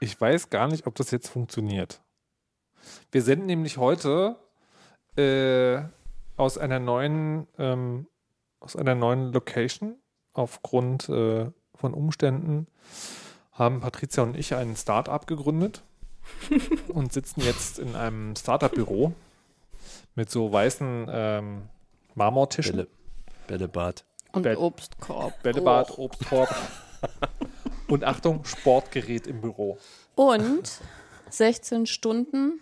Ich weiß gar nicht, ob das jetzt funktioniert. Wir senden nämlich heute äh, aus einer neuen, ähm, aus einer neuen Location aufgrund äh, von Umständen haben Patricia und ich ein Start-up gegründet und sitzen jetzt in einem Start-up-Büro mit so weißen ähm, Marmortischen. Bälle, Bällebad. Und Bett- Obstkorb. Bällebad, Obstkorb und Achtung, Sportgerät im Büro. Und 16 Stunden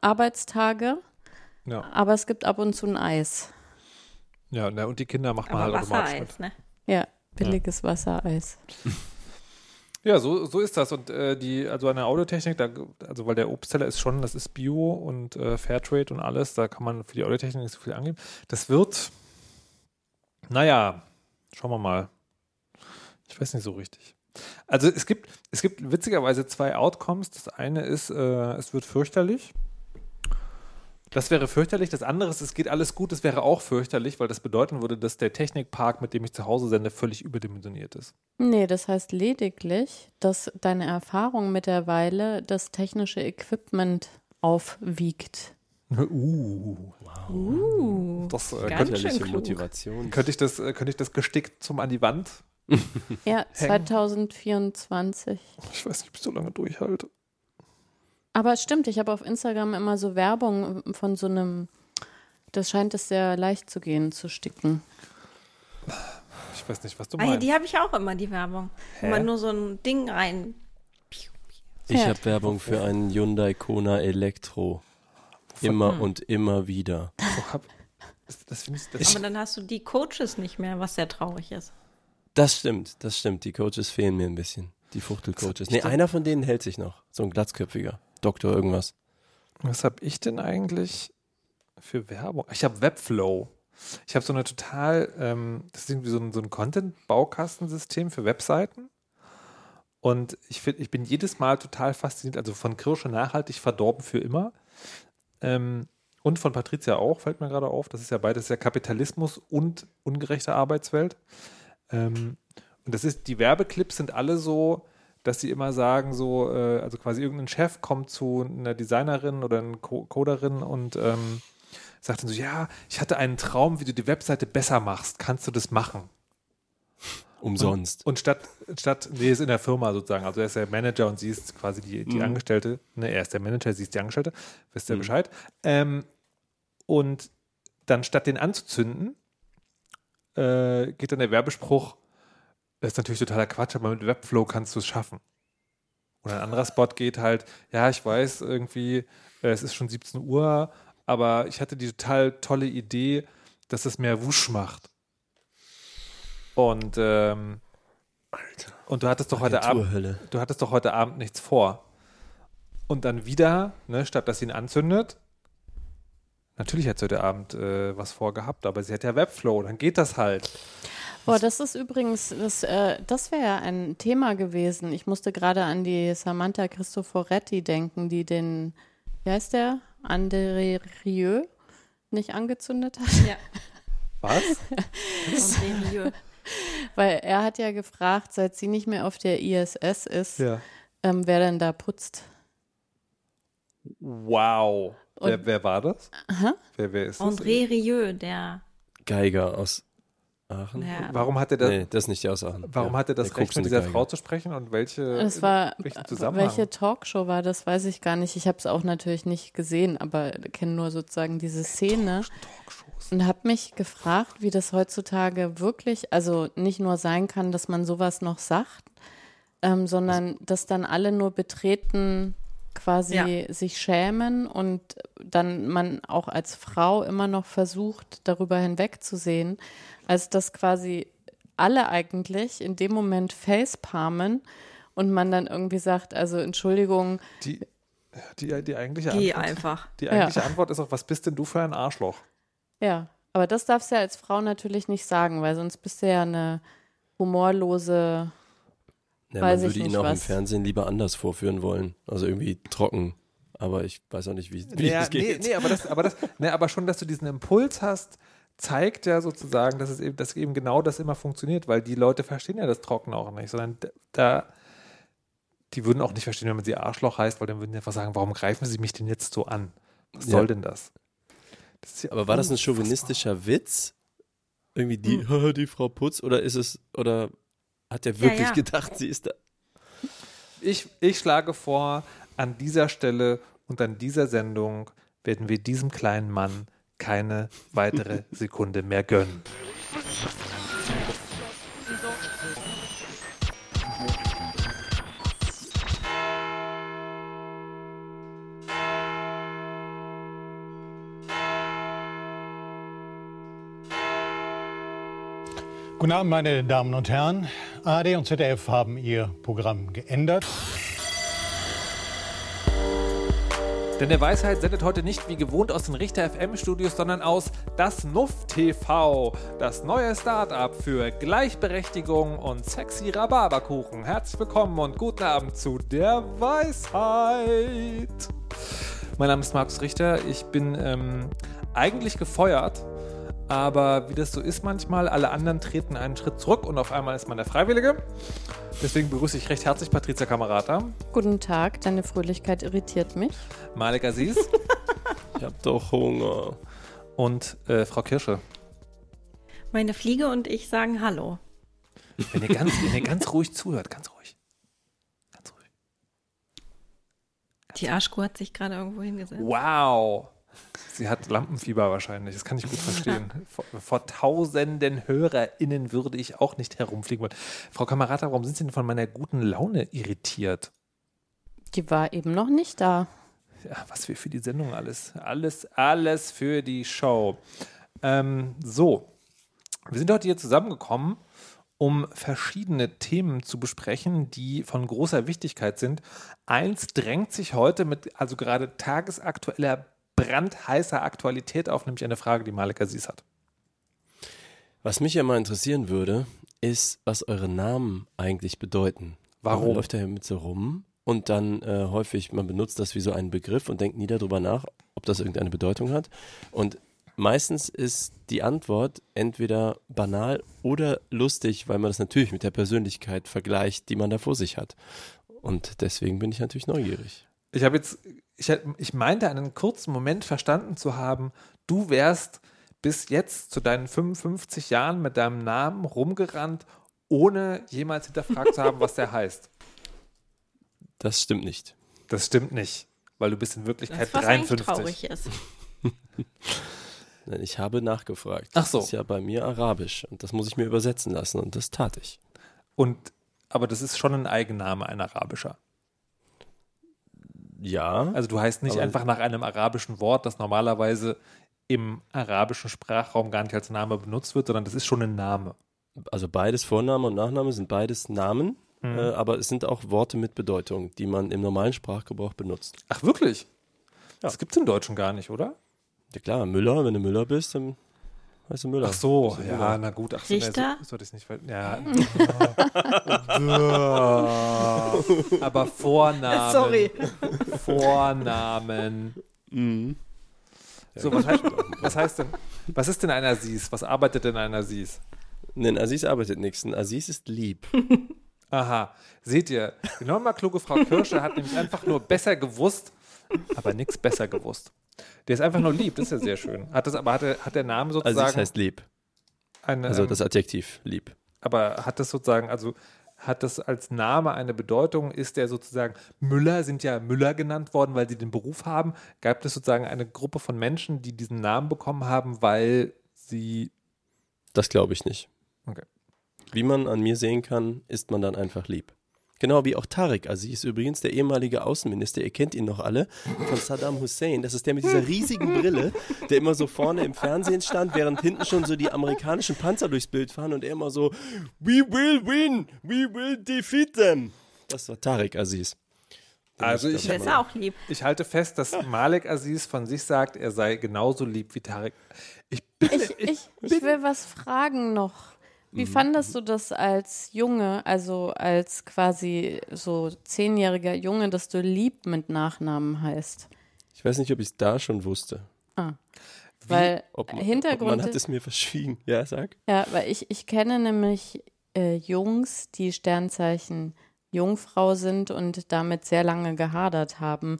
Arbeitstage, Ja, aber es gibt ab und zu ein Eis. ja na, und die Kinder Aber halt automatisch mit. Ne? Ja, billiges Wassereis. Ja, so, so ist das. Und äh, die, also eine Audiotechnik, da, also weil der Obstteller ist schon, das ist Bio und äh, Fairtrade und alles, da kann man für die Audiotechnik nicht so viel angeben. Das wird, naja, schauen wir mal. Ich weiß nicht so richtig. Also es gibt, es gibt witzigerweise zwei Outcomes. Das eine ist, äh, es wird fürchterlich. Das wäre fürchterlich. Das andere ist, es geht alles gut. Das wäre auch fürchterlich, weil das bedeuten würde, dass der Technikpark, mit dem ich zu Hause sende, völlig überdimensioniert ist. Nee, das heißt lediglich, dass deine Erfahrung mittlerweile das technische Equipment aufwiegt. Uh. Uh. Das äh, Ganz könnte, klug. Motivation. könnte ich das, äh, könnte ich das gestickt zum an die Wand? Ja, Hängen. 2024. Ich weiß nicht, ob ich so lange durchhalte. Aber es stimmt, ich habe auf Instagram immer so Werbung von so einem, das scheint es sehr leicht zu gehen, zu sticken. Ich weiß nicht, was du Ah, meinst. die habe ich auch immer, die Werbung. Hä? man nur so ein Ding rein. Ich Ja. habe Werbung für einen Hyundai Kona Elektro. Immer und immer wieder. Das, das ich, das Aber dann hast du die Coaches nicht mehr, was sehr traurig ist. Das stimmt, das stimmt. Die Coaches fehlen mir ein bisschen. Die Fuchtel-Coaches. Nee, einer von denen hält sich noch. So ein glatzköpfiger. Doktor irgendwas. was habe ich denn eigentlich für Werbung? Ich habe Webflow. Ich habe so eine total, ähm, das ist irgendwie so ein, so ein Content-Baukastensystem für Webseiten. Und ich, find, ich bin jedes Mal total fasziniert, also von Kirsche nachhaltig verdorben für immer. Ähm, und von Patricia auch, fällt mir gerade auf. Das ist ja beides ja Kapitalismus und ungerechte Arbeitswelt. Ähm, und das ist, die Werbeclips sind alle so, dass sie immer sagen, so, äh, also quasi irgendein Chef kommt zu einer Designerin oder einer Co Coderin und ähm, sagt dann so, ja, ich hatte einen Traum, wie du die Webseite besser machst. Kannst du das machen? Umsonst. Und statt, statt, nee, ist in der Firma sozusagen. Also er ist der Manager und sie ist quasi die, die Mhm. Angestellte. Ne, er ist der Manager, sie ist die Angestellte. Wisst ihr Bescheid? Ähm, und dann statt den anzuzünden, äh, geht dann der Werbespruch, das ist natürlich totaler Quatsch, aber mit Webflow kannst du es schaffen. Und ein anderer Spot geht halt, ja, ich weiß irgendwie, äh, es ist schon 17 Uhr, aber ich hatte die total tolle Idee, dass es mehr Wusch macht. Und, ähm, und du hattest doch heute Abend, du hattest doch heute Abend nichts vor. Und dann wieder, ne, statt dass sie ihn anzündet, natürlich hat sie heute Abend äh, was vorgehabt, aber sie hat ja Webflow, dann geht das halt. Boah, das ist übrigens, das, äh, das wäre ja ein Thema gewesen. Ich musste gerade an die Samantha Cristoforetti denken, die den, wie heißt der? André Rieu nicht angezündet hat. Ja. Was? Und Serieux. Weil er hat ja gefragt, seit sie nicht mehr auf der ISS ist, ja. ähm, wer denn da putzt. Wow. Und- Wer, wer war das? Aha. Wer, wer ist das? André Rieu, der. Geiger aus Aachen. der Warum hat er das, Nee, das ist nicht der aus Aachen. warum Ja, hat er das der Recht, mit dieser Geiger. Frau zu sprechen und welche? Es war, welche Talkshow war das, weiß ich gar nicht. Ich habe es auch natürlich nicht gesehen, aber kenne nur sozusagen diese Szene. Talkshows. Und habe mich gefragt, wie das heutzutage wirklich, also nicht nur sein kann, dass man sowas noch sagt, ähm, sondern dass dann alle nur betreten quasi Ja. sich schämen und dann man auch als Frau immer noch versucht, darüber hinwegzusehen, als dass quasi alle eigentlich in dem Moment facepalmen und man dann irgendwie sagt, also Entschuldigung, Die, die, die eigentliche Geh Antwort, einfach. Die eigentliche Antwort ist auch, was bist denn du für ein Arschloch? Ja, aber das darfst du ja als Frau natürlich nicht sagen, weil sonst bist du ja eine humorlose. Ja, weiß man ich würde ihn auch im was. Fernsehen lieber anders vorführen wollen. Also irgendwie trocken. Aber ich weiß auch nicht, wie, wie ja, das geht. Nee, nee, aber, das, aber, das, nee, aber schon, dass du diesen Impuls hast, zeigt ja sozusagen, dass es eben, dass eben genau das immer funktioniert, weil die Leute verstehen ja das Trocken auch nicht, sondern da die würden auch nicht verstehen, wenn man sie Arschloch heißt, weil dann würden die einfach sagen, warum greifen sie mich denn jetzt so an? Was Ja. soll denn das? das ja Aber war das ein chauvinistischer Witz? Irgendwie die, Hm. die Frau Putz? Oder ist es, oder hat er wirklich ja. gedacht, sie ist da? Ich, ich schlage vor, an dieser Stelle und an dieser Sendung werden wir diesem kleinen Mann keine weitere Sekunde mehr gönnen. Guten Abend, meine Damen und Herren. ARD und ZDF haben ihr Programm geändert. Denn der Weisheit sendet heute nicht wie gewohnt aus den Richter FM Studios, sondern aus das Nuff TV, das neue Start-up für Gleichberechtigung und sexy Rhabarberkuchen. Herzlich willkommen und guten Abend zu der Weisheit. Mein Name ist Markus Richter. Ich bin ähm, eigentlich gefeuert, aber wie das so ist manchmal, alle anderen treten einen Schritt zurück und auf einmal ist man der Freiwillige. Deswegen begrüße ich recht herzlich Patricia Kamerata, Guten Tag, deine Fröhlichkeit irritiert mich. Malek Aziz Ich hab doch Hunger. und äh, Frau Kirsche. Meine Fliege und ich sagen Hallo. Wenn ihr ganz, wenn ihr ganz ruhig zuhört, ganz ruhig. Ganz ruhig. Die Arschkuh hat sich gerade irgendwo hingesetzt. Wow. Sie hat Lampenfieber wahrscheinlich. Das kann ich gut verstehen. Vor, vor tausenden HörerInnen würde ich auch nicht herumfliegen wollen. Frau Kamerata, warum sind Sie denn von meiner guten Laune irritiert? Die war eben noch nicht da. Ja, was wir für die Sendung alles. Alles, alles für die Show. Ähm, so, wir sind heute hier zusammengekommen, um verschiedene Themen zu besprechen, die von großer Wichtigkeit sind. Eins drängt sich heute mit also gerade tagesaktueller, brandheißer Aktualität auf, nämlich eine Frage, die Malek Aziz hat. Was mich ja mal interessieren würde, ist, was eure Namen eigentlich bedeuten. Warum? Man läuft ja mit so rum und dann äh, häufig, man benutzt das wie so einen Begriff und denkt nie darüber nach, ob das irgendeine Bedeutung hat. Und meistens ist die Antwort entweder banal oder lustig, weil man das natürlich mit der Persönlichkeit vergleicht, die man da vor sich hat. Und deswegen bin ich natürlich neugierig. Ich habe jetzt, ich, ich meinte einen kurzen Moment verstanden zu haben, du wärst bis jetzt zu deinen 55 Jahren mit deinem Namen rumgerannt, ohne jemals hinterfragt zu haben, was der heißt. Das stimmt nicht. Das stimmt nicht, weil du bist in Wirklichkeit Das, was eigentlich 53. traurig ist. Nein, Ich habe nachgefragt. Ach so. Das ist ja bei mir Arabisch und das muss ich mir übersetzen lassen und das tat ich. Und, aber das ist schon ein Eigenname, ein arabischer. Ja, Also du heißt nicht einfach nach einem arabischen Wort, das normalerweise im arabischen Sprachraum gar nicht als Name benutzt wird, sondern das ist schon ein Name. also beides Vorname und Nachname sind beides Namen, Mhm. äh, aber es sind auch Worte mit Bedeutung, die man im normalen Sprachgebrauch benutzt. Ach, wirklich? Das gibt es im Deutschen gar nicht, oder? Ja klar, Müller, wenn du Müller bist, dann heißt du Müller. Ach so, ja, Müller. na gut. Ach so, Richter? so, so das nicht. ver- Ja. Aber Vornamen. Sorry. Vornamen. Mhm. So, was heißt, was heißt denn, was ist denn ein Aziz? Was arbeitet denn ein Aziz? Nein, Aziz arbeitet nichts. Ein Aziz ist lieb. Aha, seht ihr, die nochmal kluge Frau Kirsche hat nämlich einfach nur besser gewusst, aber nichts besser gewusst. Der ist einfach nur lieb, das ist ja sehr schön. Hat das, aber hat, der- hat der Name sozusagen Aziz heißt lieb. eine, Also ähm, das Adjektiv lieb. aber hat das sozusagen, also hat das als Name eine Bedeutung? Ist der sozusagen, Müller sind ja Müller genannt worden, weil sie den Beruf haben. Gab es sozusagen eine Gruppe von Menschen, die diesen Namen bekommen haben, weil sie, Das glaube ich nicht. Okay. Wie man an mir sehen kann, ist man dann einfach lieb. Genau wie auch Tarek Aziz übrigens, der ehemalige Außenminister, ihr kennt ihn noch alle, von Saddam Hussein. Das ist der mit dieser riesigen Brille, der immer so vorne im Fernsehen stand, während hinten schon so die amerikanischen Panzer durchs Bild fahren und er immer so, we will win, we will defeat them. Das war Tarek Aziz. Den Also ich- ist auch lieb. ich halte fest, dass Malek Aziz von sich sagt, er sei genauso lieb wie Tarek. Ich bin, Ich, ich, ich will was fragen noch. Wie fandest du das als Junge, also als quasi so zehnjähriger Junge, dass du lieb mit Nachnamen heißt? Ich weiß nicht, ob ich es da schon wusste. Weil Ob man, Hintergrund ob man hat es mir verschwiegen. Ja, sag. Ja, weil ich, ich kenne nämlich äh, Jungs, die Sternzeichen Jungfrau sind und damit sehr lange gehadert haben.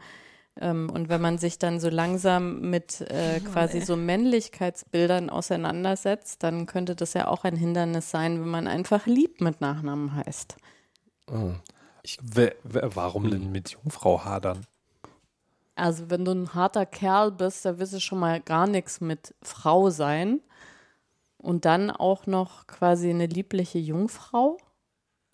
Ähm, und wenn man sich dann so langsam mit äh, quasi so Männlichkeitsbildern auseinandersetzt, dann könnte das ja auch ein Hindernis sein, wenn man einfach lieb mit Nachnamen heißt. Oh. Wer, wer, warum denn mit Jungfrau hadern? Also wenn du ein harter Kerl bist, da wirst du schon mal gar nichts mit Frau sein. Und dann auch noch quasi eine liebliche Jungfrau.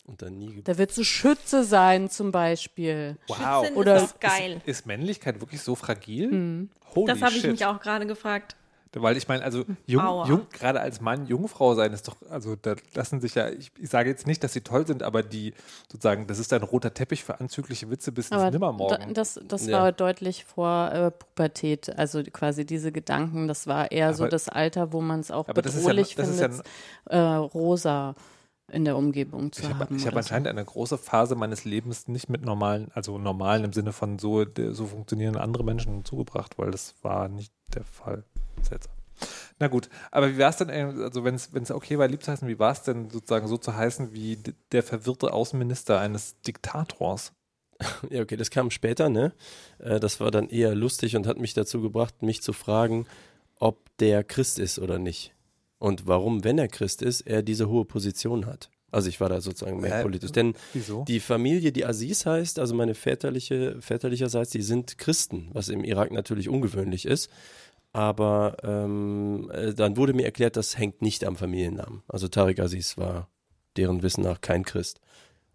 Und dann nie Da wird du Schütze sein zum Beispiel. Wow. Schützin Oder- ist doch geil. Ist Männlichkeit wirklich so fragil? Hm. Holy Das habe ich mich auch gerade gefragt. Weil ich meine, also jung, jung, gerade als Mann Jungfrau sein ist doch, also da lassen sich ja, ich, ich sage jetzt nicht, dass sie toll sind, aber die sozusagen, das ist ein roter Teppich für anzügliche Witze bis ins Aber Nimmermorgen. das, das Ja. war deutlich vor äh, Pubertät. Also quasi diese Gedanken, das war eher so Aber- das Alter, wo man es auch aber das ist ja, bedrohlich das ist ja, findet, äh, rosa in der Umgebung zu ich habe haben. ich hab oder anscheinend eine große Phase meines Lebens nicht mit normalen, also normalen im Sinne von so, so funktionieren andere Menschen zugebracht, weil das war nicht der Fall. Seltsam. Na gut, aber wie war es denn, äh, also wenn es okay war, lieb zu heißen, wie war es denn sozusagen so zu heißen wie der verwirrte Außenminister eines Diktators? Ja, okay, das kam später, ne? Äh, Das war dann eher lustig und hat mich dazu gebracht, mich zu fragen, ob der Christ ist oder nicht. Und warum, wenn er Christ ist, er diese hohe Position hat. Also ich war da sozusagen mehr Hä? politisch. Denn Wieso? die Familie, die Aziz heißt, also meine väterliche, väterlicherseits, die sind Christen, was im Irak natürlich ungewöhnlich ist. Aber ähm, äh, dann wurde mir erklärt, das hängt nicht am Familiennamen. Also Tariq Aziz war deren Wissen nach kein Christ.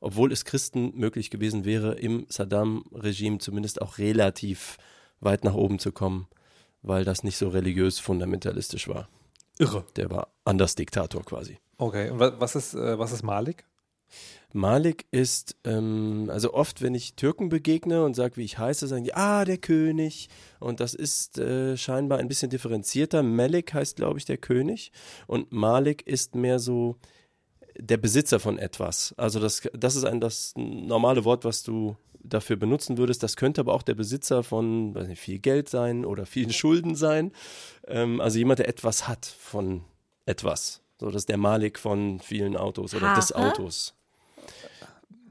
Obwohl es Christen möglich gewesen wäre, im Saddam-Regime zumindest auch relativ weit nach oben zu kommen, weil das nicht so religiös fundamentalistisch war. Irre. Der war anders Diktator quasi. Okay, und wa- was ist, äh, was ist Malik? Malik ist, ähm, also oft, wenn ich Türken begegne und sage, wie ich heiße, sagen die, ah, der König. Und das ist äh, scheinbar ein bisschen differenzierter. Malik heißt, glaube ich, der König. Und Malik ist mehr so der Besitzer von etwas. Also das, das ist ein das normale Wort, was du dafür benutzen würdest. Das könnte aber auch der Besitzer von weiß nicht, viel Geld sein oder vielen Schulden sein. Ähm, also jemand, der etwas hat von etwas. So, das ist der Malik von vielen Autos oder des Haare? Autos.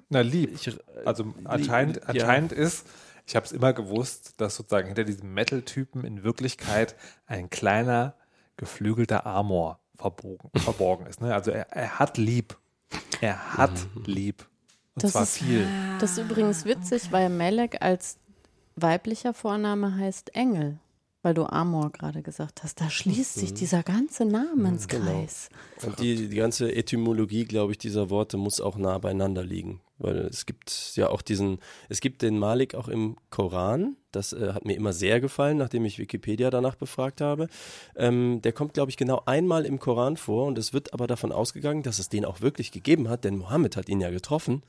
Na, lieb. Ich, äh, Also anscheinend, ja. anscheinend ist, ich habe es immer gewusst, dass sozusagen hinter diesem Metal-Typen in Wirklichkeit ein kleiner, geflügelter Amor verbogen, verborgen ist. Ne? Also er, er hat lieb. Er hat lieb. Und Das zwar ist- viel. Das ist übrigens witzig, weil Melek als weiblicher Vorname heißt Engel, weil du Amor gerade gesagt hast. Da schließt sich dieser ganze Namenskreis. Und die, die ganze Etymologie, glaube ich, dieser Worte muss auch nah beieinander liegen. Weil es gibt ja auch diesen, es gibt den Malik auch im Koran. Das äh, hat mir immer sehr gefallen, nachdem ich Wikipedia danach befragt habe. Ähm, der kommt, glaube ich, genau einmal im Koran vor und es wird aber davon ausgegangen, dass es den auch wirklich gegeben hat, denn Mohammed hat ihn ja getroffen.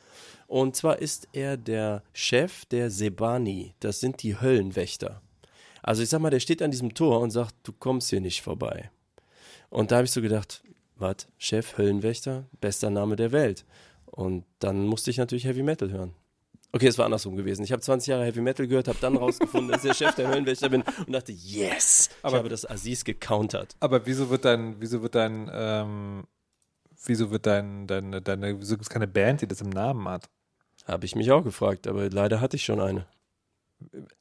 Und zwar ist er der Chef der Sebani. Das sind die Höllenwächter. Also ich sag mal, der steht an diesem Tor und sagt, du kommst hier nicht vorbei. Und da habe ich so gedacht, was, Chef, Höllenwächter, bester Name der Welt. Und dann musste ich natürlich Heavy Metal hören. Okay, es war andersrum gewesen. Ich habe 20 Jahre Heavy Metal gehört, habe dann rausgefunden, dass ich der Chef der Höllenwächter bin und dachte, yes, Aber- ich habe das Aziz gecountert. Aber wieso wird dein, wieso wird dein, ähm, wieso wird dein, deine, deine, wieso gibt es keine Band, die das im Namen hat? Habe ich mich auch gefragt, aber leider hatte ich schon eine.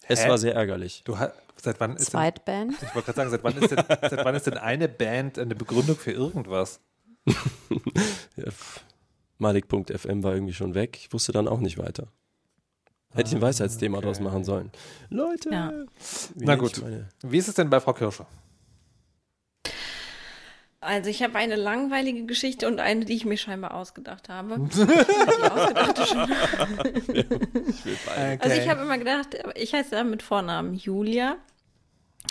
Es Hä? war sehr ärgerlich. Du hast, seit wann ist denn, Zweitband. ich wollte gerade sagen, seit wann, ist denn, seit wann ist denn eine Band eine Begründung für irgendwas? Ja. Malik.fm war irgendwie schon weg. Ich wusste dann auch nicht weiter. Hätte ich ein Weisheitsthema draus machen sollen. Leute! Ja. Na gut. meine- Wie ist es denn bei Frau Kirscher? Also ich habe eine langweilige Geschichte und eine, die ich mir scheinbar ausgedacht habe. die ausgedachte schon. Also ich habe immer gedacht, ich heiße mit Vornamen Julia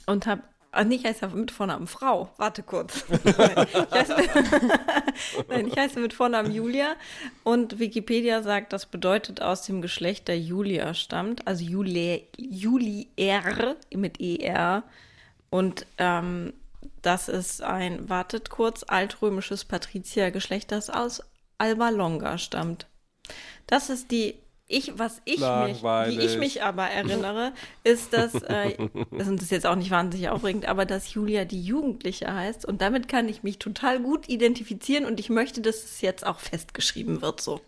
und habe, ach nicht, ich heiße mit Vornamen Frau. Warte kurz. ich, heiße, Nein, ich heiße mit Vornamen Julia und Wikipedia sagt, das bedeutet aus dem Geschlecht der Julia stammt, also Juli, Julier mit ER und ähm, das ist ein, wartet kurz, altrömisches Patriziergeschlecht, das aus Alba Longa stammt. Das ist die, ich, was ich mich, wie ich mich aber erinnere, ist, dass, äh, das ist jetzt auch nicht wahnsinnig aufregend, aber dass Julia die Jugendliche heißt und damit kann ich mich total gut identifizieren und ich möchte, dass es jetzt auch festgeschrieben wird so.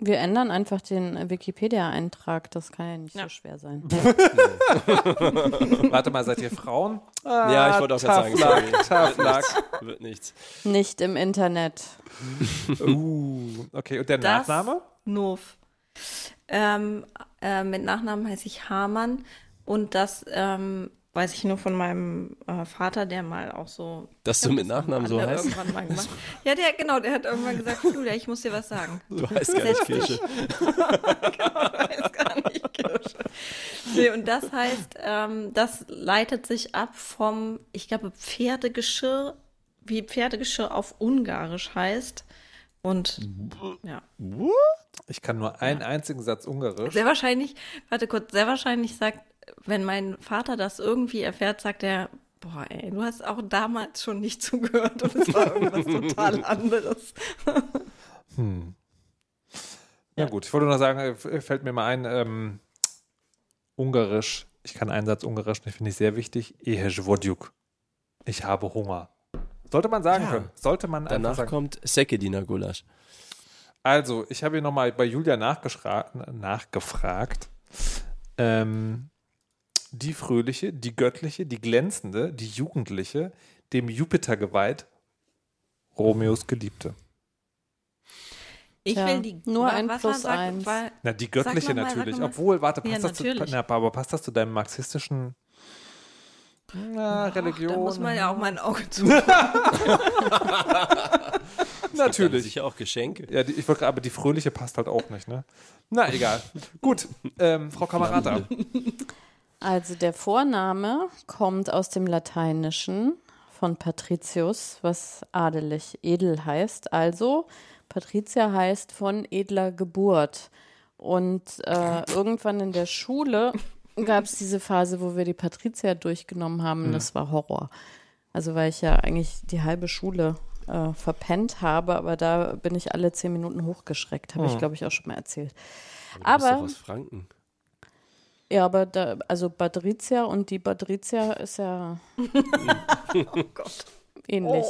Wir ändern einfach den Wikipedia-Eintrag. Das kann ja nicht Ja. so schwer sein. Warte mal, seid ihr Frauen? Ja, ich wollte auch gerade sagen, tough luck. Wird nichts. Nicht im Internet. Uh, okay, und der Das- Nachname? Nov. Ähm, äh, mit Nachnamen heiße ich Hamann und das ähm, weiß ich nur von meinem äh, Vater, der mal auch so. Dass du mit Nachnamen so heißt? Irgendwann mal gemacht. Ja, der, genau, der hat irgendwann gesagt, Julia, ich muss dir was sagen. Du heißt gar nicht Setz dich. Kirsche. weiß gar nicht, Kirsche. Nee, und das heißt, ähm, das leitet sich ab vom, ich glaube, Pferdegeschirr, wie Pferdegeschirr auf Ungarisch heißt. Und ja, Ich kann nur einen einzigen Satz Ungarisch. sehr wahrscheinlich, warte kurz, sehr wahrscheinlich sagt, wenn mein Vater das irgendwie erfährt, sagt er, boah, ey, du hast auch damals schon nicht zugehört und es war irgendwas total anderes. Hm. Na gut, ich wollte nur sagen, fällt mir mal ein, ähm, Ungarisch, ich kann einen Satz Ungarisch, den finde ich sehr wichtig. Ehej. Ich habe Hunger. Sollte man sagen Ja. können. Sollte man einfach Danach sagen. kommt Sekedina Gulasch. Also, ich habe hier nochmal bei Julia nachgeschra- nachgefragt. Ähm, die fröhliche, die göttliche, die glänzende, die jugendliche, dem Jupiter geweiht, Romeos Geliebte. Ich Tja, will die nur ein plus war- sag- eins. war- Na, die göttliche mal, natürlich. Obwohl, warte, Ja, passt das zu, na, aber passt das zu deinem marxistischen na, Religion? Da muss man ja auch mal ein Auge zu. Natürlich. Sicher auch Geschenke. Ja, die, ich wollte aber die fröhliche passt halt auch nicht, ne? Na, egal. Gut, ähm, Frau Kamerata. Also der Vorname kommt aus dem Lateinischen von Patricius, was adelig, edel heißt. Also Patricia heißt von edler Geburt. Und äh, irgendwann in der Schule gab es diese Phase, wo wir die Patricia durchgenommen haben. Das war Horror. Also weil ich ja eigentlich die halbe Schule äh, verpennt habe, aber da bin ich alle zehn Minuten hochgeschreckt. Habe ich, glaube ich, auch schon mal erzählt. Du bist Aber- doch aus Franken. Ja, aber da, also Patricia und die Patricia ist ja Oh Gott. ähnlich.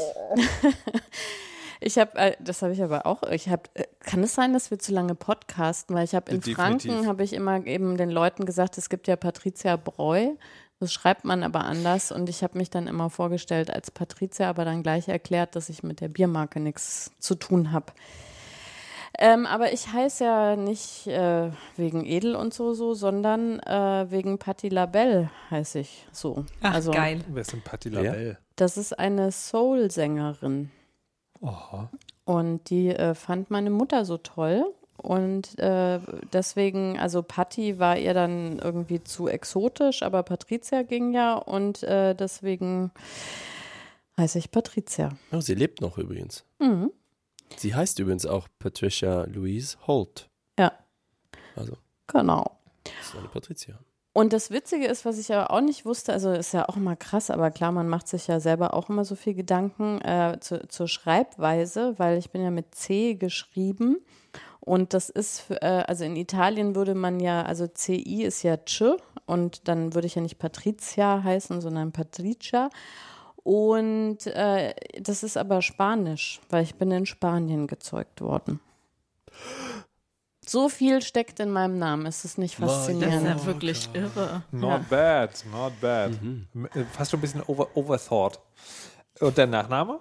Ich habe, äh, das habe ich aber auch. Ich habe, äh, kann es sein, dass wir zu lange podcasten? Weil ich habe in Definitiv. Franken habe ich immer eben den Leuten gesagt, es gibt ja Patricia Breu. Das schreibt man aber anders und ich habe mich dann immer vorgestellt als Patricia, aber dann gleich erklärt, dass ich mit der Biermarke nichts zu tun habe. Ähm, aber ich heiße ja nicht äh, wegen Edel und so, so sondern äh, wegen Patti LaBelle heiße ich so. Ach, also, geil. Wer ist denn Patti? Labelle? Das ist eine Soul-Sängerin. Oha. Und die äh, fand meine Mutter so toll. Und äh, deswegen, also Patti war ihr dann irgendwie zu exotisch, aber Patricia ging ja und äh, deswegen heiße ich Patricia. Oh, sie lebt noch übrigens. Mhm. Sie heißt übrigens auch Patricia Louise Holt. Ja. Also, Genau. das ist eine Patricia. Und das Witzige ist, was ich aber auch nicht wusste, also ist ja auch immer krass, aber klar, man macht sich ja selber auch immer so viel Gedanken äh, zu, zur Schreibweise, weil ich bin ja mit C geschrieben und das ist, äh, also in Italien würde man ja, also CI ist ja Ch und dann würde ich ja nicht Patricia heißen, sondern Patricia. Und äh, das ist aber Spanisch, weil ich bin in Spanien gezeugt worden. So viel steckt in meinem Namen, ist es nicht Mein Das ist faszinierend? ja wirklich irre. Not bad, not bad. Mhm. Äh, Fast schon ein bisschen over, overthought. Und der Nachname?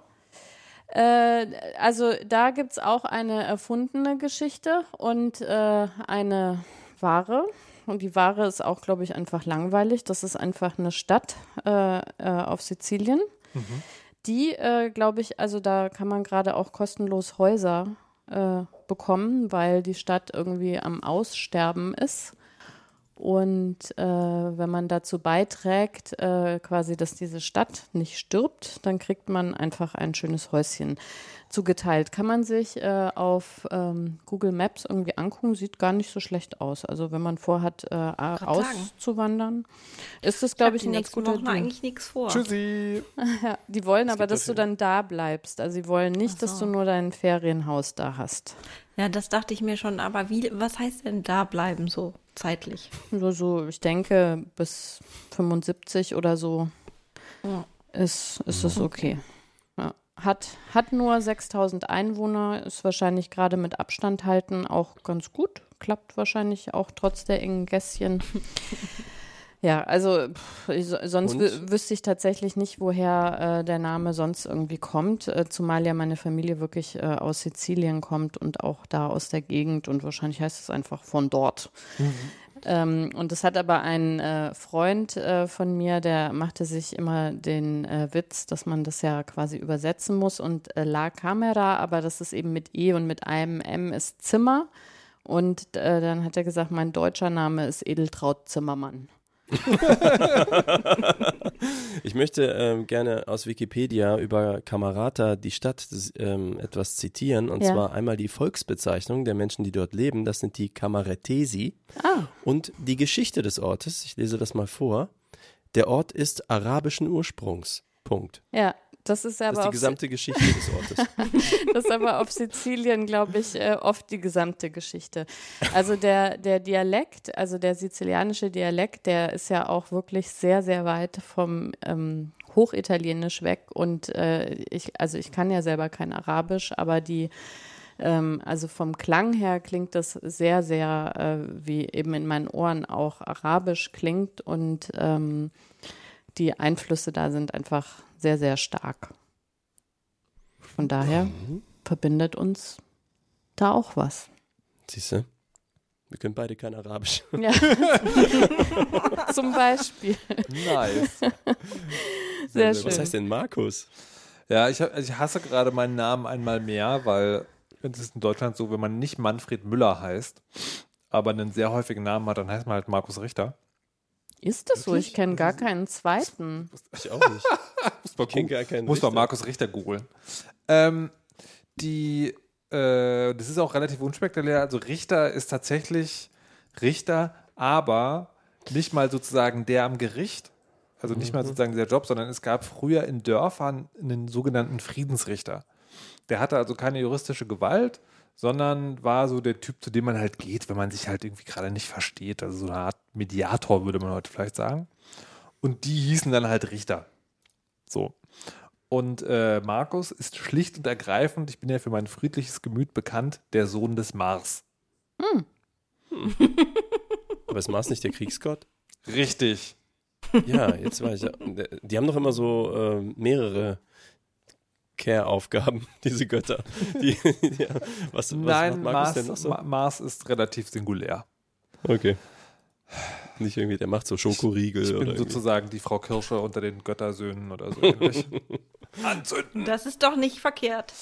Äh, also da gibt es auch eine erfundene Geschichte und äh, eine wahre. Und die wahre ist auch, glaube ich, einfach langweilig. Das ist einfach eine Stadt äh, äh, auf Sizilien. Die, äh, glaube ich, also da kann man gerade auch kostenlos Häuser äh, bekommen, weil die Stadt irgendwie am Aussterben ist. Und äh, wenn man dazu beiträgt, äh, quasi, dass diese Stadt nicht stirbt, dann kriegt man einfach ein schönes Häuschen zugeteilt. Kann man sich äh, auf ähm, Google Maps irgendwie angucken, sieht gar nicht so schlecht aus. Also wenn man vorhat, äh, auszuwandern, ist das, Ich glaube ich, die ein ganz guter Wochen eigentlich nichts vor. Tschüssi. Ja, die wollen aber, gibt dass du dafür- dann da bleibst. Also sie wollen nicht, Ach dass so. du nur dein Ferienhaus da hast. Ja, das dachte ich mir schon, aber wie, was heißt denn da bleiben so zeitlich? So, so ich denke, bis 75 oder so Ja. ist, ist es okay. Hat, hat nur 6000 Einwohner, ist wahrscheinlich gerade mit Abstand halten auch ganz gut. Klappt wahrscheinlich auch trotz der engen Gässchen. Ja, also pff, ich, sonst wüsste ich tatsächlich nicht, woher äh, der Name sonst irgendwie kommt, äh, zumal ja meine Familie wirklich äh, aus Sizilien kommt und auch da aus der Gegend und wahrscheinlich heißt es einfach von dort. Ähm, und das hat aber ein äh, Freund äh, von mir, der machte sich immer den äh, Witz, dass man das ja quasi übersetzen muss und äh, La Camera, aber das ist eben mit E und mit einem M ist Zimmer. Und äh, dann hat er gesagt, mein deutscher Name ist Edeltraut Zimmermann. Ich möchte ähm, gerne aus Wikipedia über Camerata, die Stadt, ähm, etwas zitieren. Und Ja. zwar einmal die Volksbezeichnung der Menschen, die dort leben. Das sind die Camaretesi. Ah. Und die Geschichte des Ortes. Ich lese das mal vor. Der Ort ist arabischen Ursprungs. Punkt. Ja, das ist Das aber ist die gesamte Geschichte des Ortes. das ist aber auf Sizilien, glaube ich, äh, oft die gesamte Geschichte. Also der, der Dialekt, also der sizilianische Dialekt, der ist ja auch wirklich sehr, sehr weit vom ähm, Hochitalienisch weg. Und äh, ich, also ich kann ja selber kein Arabisch, aber die ähm, also vom Klang her klingt das sehr, sehr, äh, wie eben in meinen Ohren auch arabisch klingt und ähm, die Einflüsse da sind einfach sehr, sehr stark. Von daher verbindet uns da auch was. Siehst du? Wir können beide kein Arabisch. Ja. Zum Beispiel. Nice. Sehr Was schön. heißt denn Markus? Ja, ich, hab, also ich hasse gerade meinen Namen einmal mehr, weil es ist in Deutschland so, wenn man nicht Manfred Müller heißt, aber einen sehr häufigen Namen hat, dann heißt man halt Markus Richter. Ist das so? Ich kenne gar keinen zweiten. Ich auch nicht. Muss man, Ich gar keinen Muss man. Markus Richter googeln. Ähm, die, äh, das ist auch relativ unspektakulär. Also Richter ist tatsächlich Richter, aber nicht mal sozusagen der am Gericht. Also nicht mal sozusagen der Job, sondern es gab früher in Dörfern einen sogenannten Friedensrichter. Der hatte also keine juristische Gewalt, sondern war so der Typ, zu dem man halt geht, wenn man sich halt irgendwie gerade nicht versteht. Also so eine Art Mediator, würde man heute vielleicht sagen. Und die hießen dann halt Richter. So. Und äh, Markus ist schlicht und ergreifend, ich bin ja für mein friedliches Gemüt bekannt, der Sohn des Mars. Aber ist Mars nicht der Kriegsgott? Richtig. Ja, jetzt weiß ich. Die haben doch immer so ähm, mehrere Care-Aufgaben, diese Götter. Die, ja, was, was Nein, macht Markus Mars, denn noch so? Ma Mars ist relativ singulär. Okay. Nicht irgendwie, der macht so Schokoriegel Ich oder bin irgendwie. sozusagen die Frau Kirsche unter den Göttersöhnen oder so ähnlich. Anzünden! Das ist doch nicht verkehrt.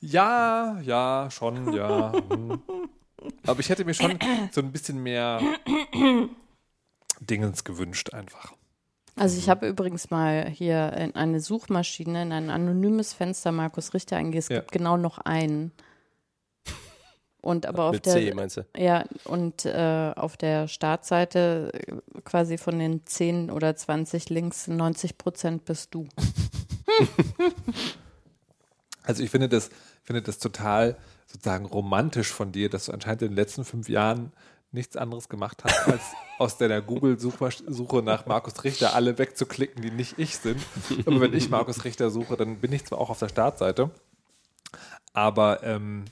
Ja, ja, schon, ja. hm. Aber ich hätte mir schon so ein bisschen mehr Dingens gewünscht, einfach. Also ich habe übrigens mal hier in eine Suchmaschine, in ein anonymes Fenster Markus Richter eingegeben. Es Ja. gibt genau noch einen. Und aber auf Mit der C, meinst du? Ja, und äh, auf der Startseite äh, quasi von den 10 oder 20 Links 90 Prozent bist du. Also ich finde das, finde das total sozusagen romantisch von dir, dass du anscheinend in den letzten fünf Jahren nichts anderes gemacht hast, als aus deiner Google-Suche nach Markus Richter alle wegzuklicken, die nicht ich sind. Aber wenn ich Markus Richter suche, dann bin ich zwar auch auf der Startseite, aber ähm,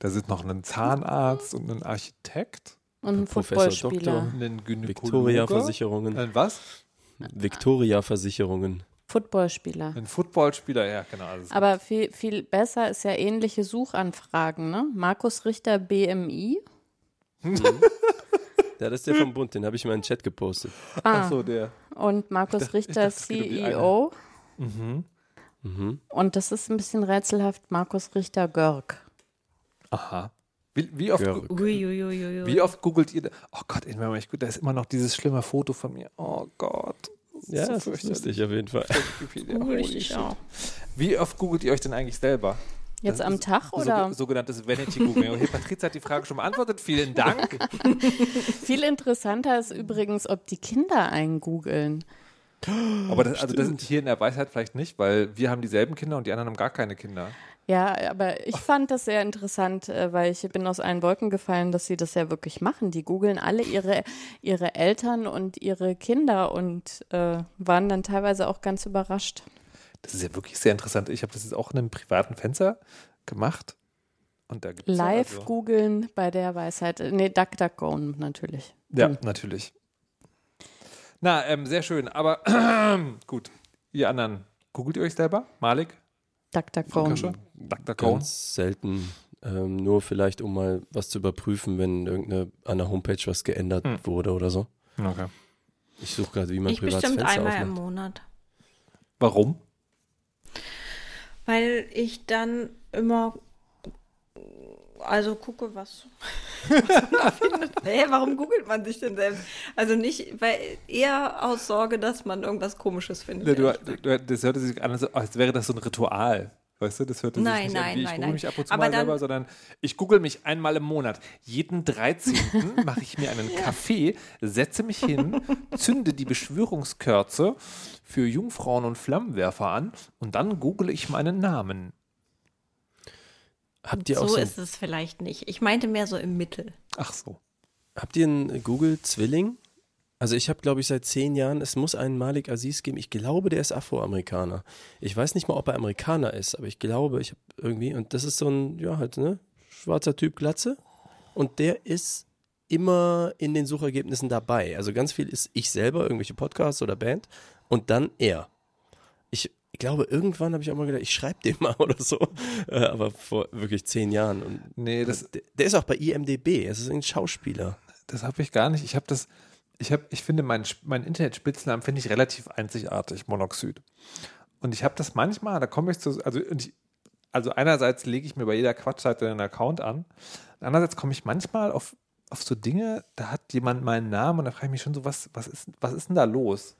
da sind noch ein Zahnarzt und ein Architekt, Und ein Footballspieler. Ein. Victoria-Versicherungen. Ein was? Victoria-Versicherungen. Footballspieler. Ein Footballspieler, ja, genau. Also Aber viel, viel besser ist ja ähnliche Suchanfragen, ne? Markus Richter BMI. Ja, das ist der vom Bund, den habe ich in meinen Chat gepostet. Ah, so der. und Markus ich Richter dachte, geht um CEO. Mhm. Und das ist ein bisschen rätselhaft, Markus Richter Görg. Aha. Wie, wie oft Görg. Wie oft googelt ihr? Oh Gott, in meinem gut, da ist immer noch dieses schlimme Foto von mir. Oh Gott. Das ist Ja, so das ist fürchterlich. lustig auf jeden Fall. Google ich auch. Wie oft googelt ihr euch denn eigentlich selber? Jetzt Das am ist Tag oder? So, sogenanntes Vanity-Googling. Okay, Patrizia hat die Frage schon beantwortet. Vielen Dank. Viel interessanter ist übrigens, ob die Kinder einen googeln. Aber das, also das sind hier in der Weisheit vielleicht nicht, weil wir haben dieselben Kinder und die anderen haben gar keine Kinder. Ja, aber ich fand das sehr interessant, äh, weil ich bin aus allen Wolken gefallen, dass sie das ja wirklich machen. Die googeln alle ihre, ihre Eltern und ihre Kinder und äh, waren dann teilweise auch ganz überrascht. Das ist ja wirklich sehr interessant. Ich habe das jetzt auch in einem privaten Fenster gemacht. Und da gibt's Live also, googeln bei der Weisheit. Nee, DuckDuckGo natürlich. Ja, Hm. natürlich. Na, ähm, sehr schön. Aber gut, ihr anderen, googelt ihr euch selber? Malik? DuckDuckGo. DuckDuckGo? Ganz selten. Ähm, nur vielleicht, um mal was zu überprüfen, wenn irgendeine an der Homepage was geändert Hm. wurde oder so. Okay. Ich suche gerade, wie man Ich privates bestimmt Fenster einmal im aufmacht. Monat. Warum? Weil ich dann immer also gucke, was, was man da findet. Hä, warum googelt man sich denn selbst? Also nicht, weil eher aus Sorge, dass man irgendwas Komisches findet. Ja, du, du, das hörte sich an, als, als wäre das so ein Ritual. Weißt du, das Nein, sich nicht nein, an, wie ich nein, google nein. mich ab und zu Aber mal dann- selber, sondern ich google mich einmal im Monat. Jeden 13. mache ich mir einen Kaffee, setze mich hin, zünde die Beschwörungskörze für Jungfrauen und Flammenwerfer an und dann google ich meinen Namen. Habt ihr auch so so, ist es vielleicht nicht. Ich meinte mehr so im Mittel. Ach so. habt ihr einen Google-Zwilling? Also ich habe, glaube ich, seit zehn Jahren, es muss einen Malik Aziz geben. Ich glaube, der ist Afroamerikaner. Ich weiß nicht mal, ob er Amerikaner ist, aber ich glaube, ich habe irgendwie, und das ist so ein, ja, halt, ne, schwarzer Typ, Glatze. Und der ist immer in den Suchergebnissen dabei. Also ganz viel ist ich selber, irgendwelche Podcasts oder Band und dann er. Ich, ich glaube, irgendwann habe ich auch mal gedacht, ich schreibe den mal oder so. Äh, aber vor wirklich zehn Jahren. Und Nee, das, der, der ist auch bei IMDB. Es ist ein Schauspieler. das habe ich gar nicht. Ich habe das, ich habe, ich finde, mein, mein Internetspitznamen finde ich relativ einzigartig, Monoxid. Und ich habe das manchmal, da komme ich zu, also, ich, also einerseits lege ich mir bei jeder Quatschseite einen Account an, andererseits komme ich manchmal auf, auf so Dinge, da hat jemand meinen Namen und da frage ich mich schon so, was, was, ist, was ist denn da los?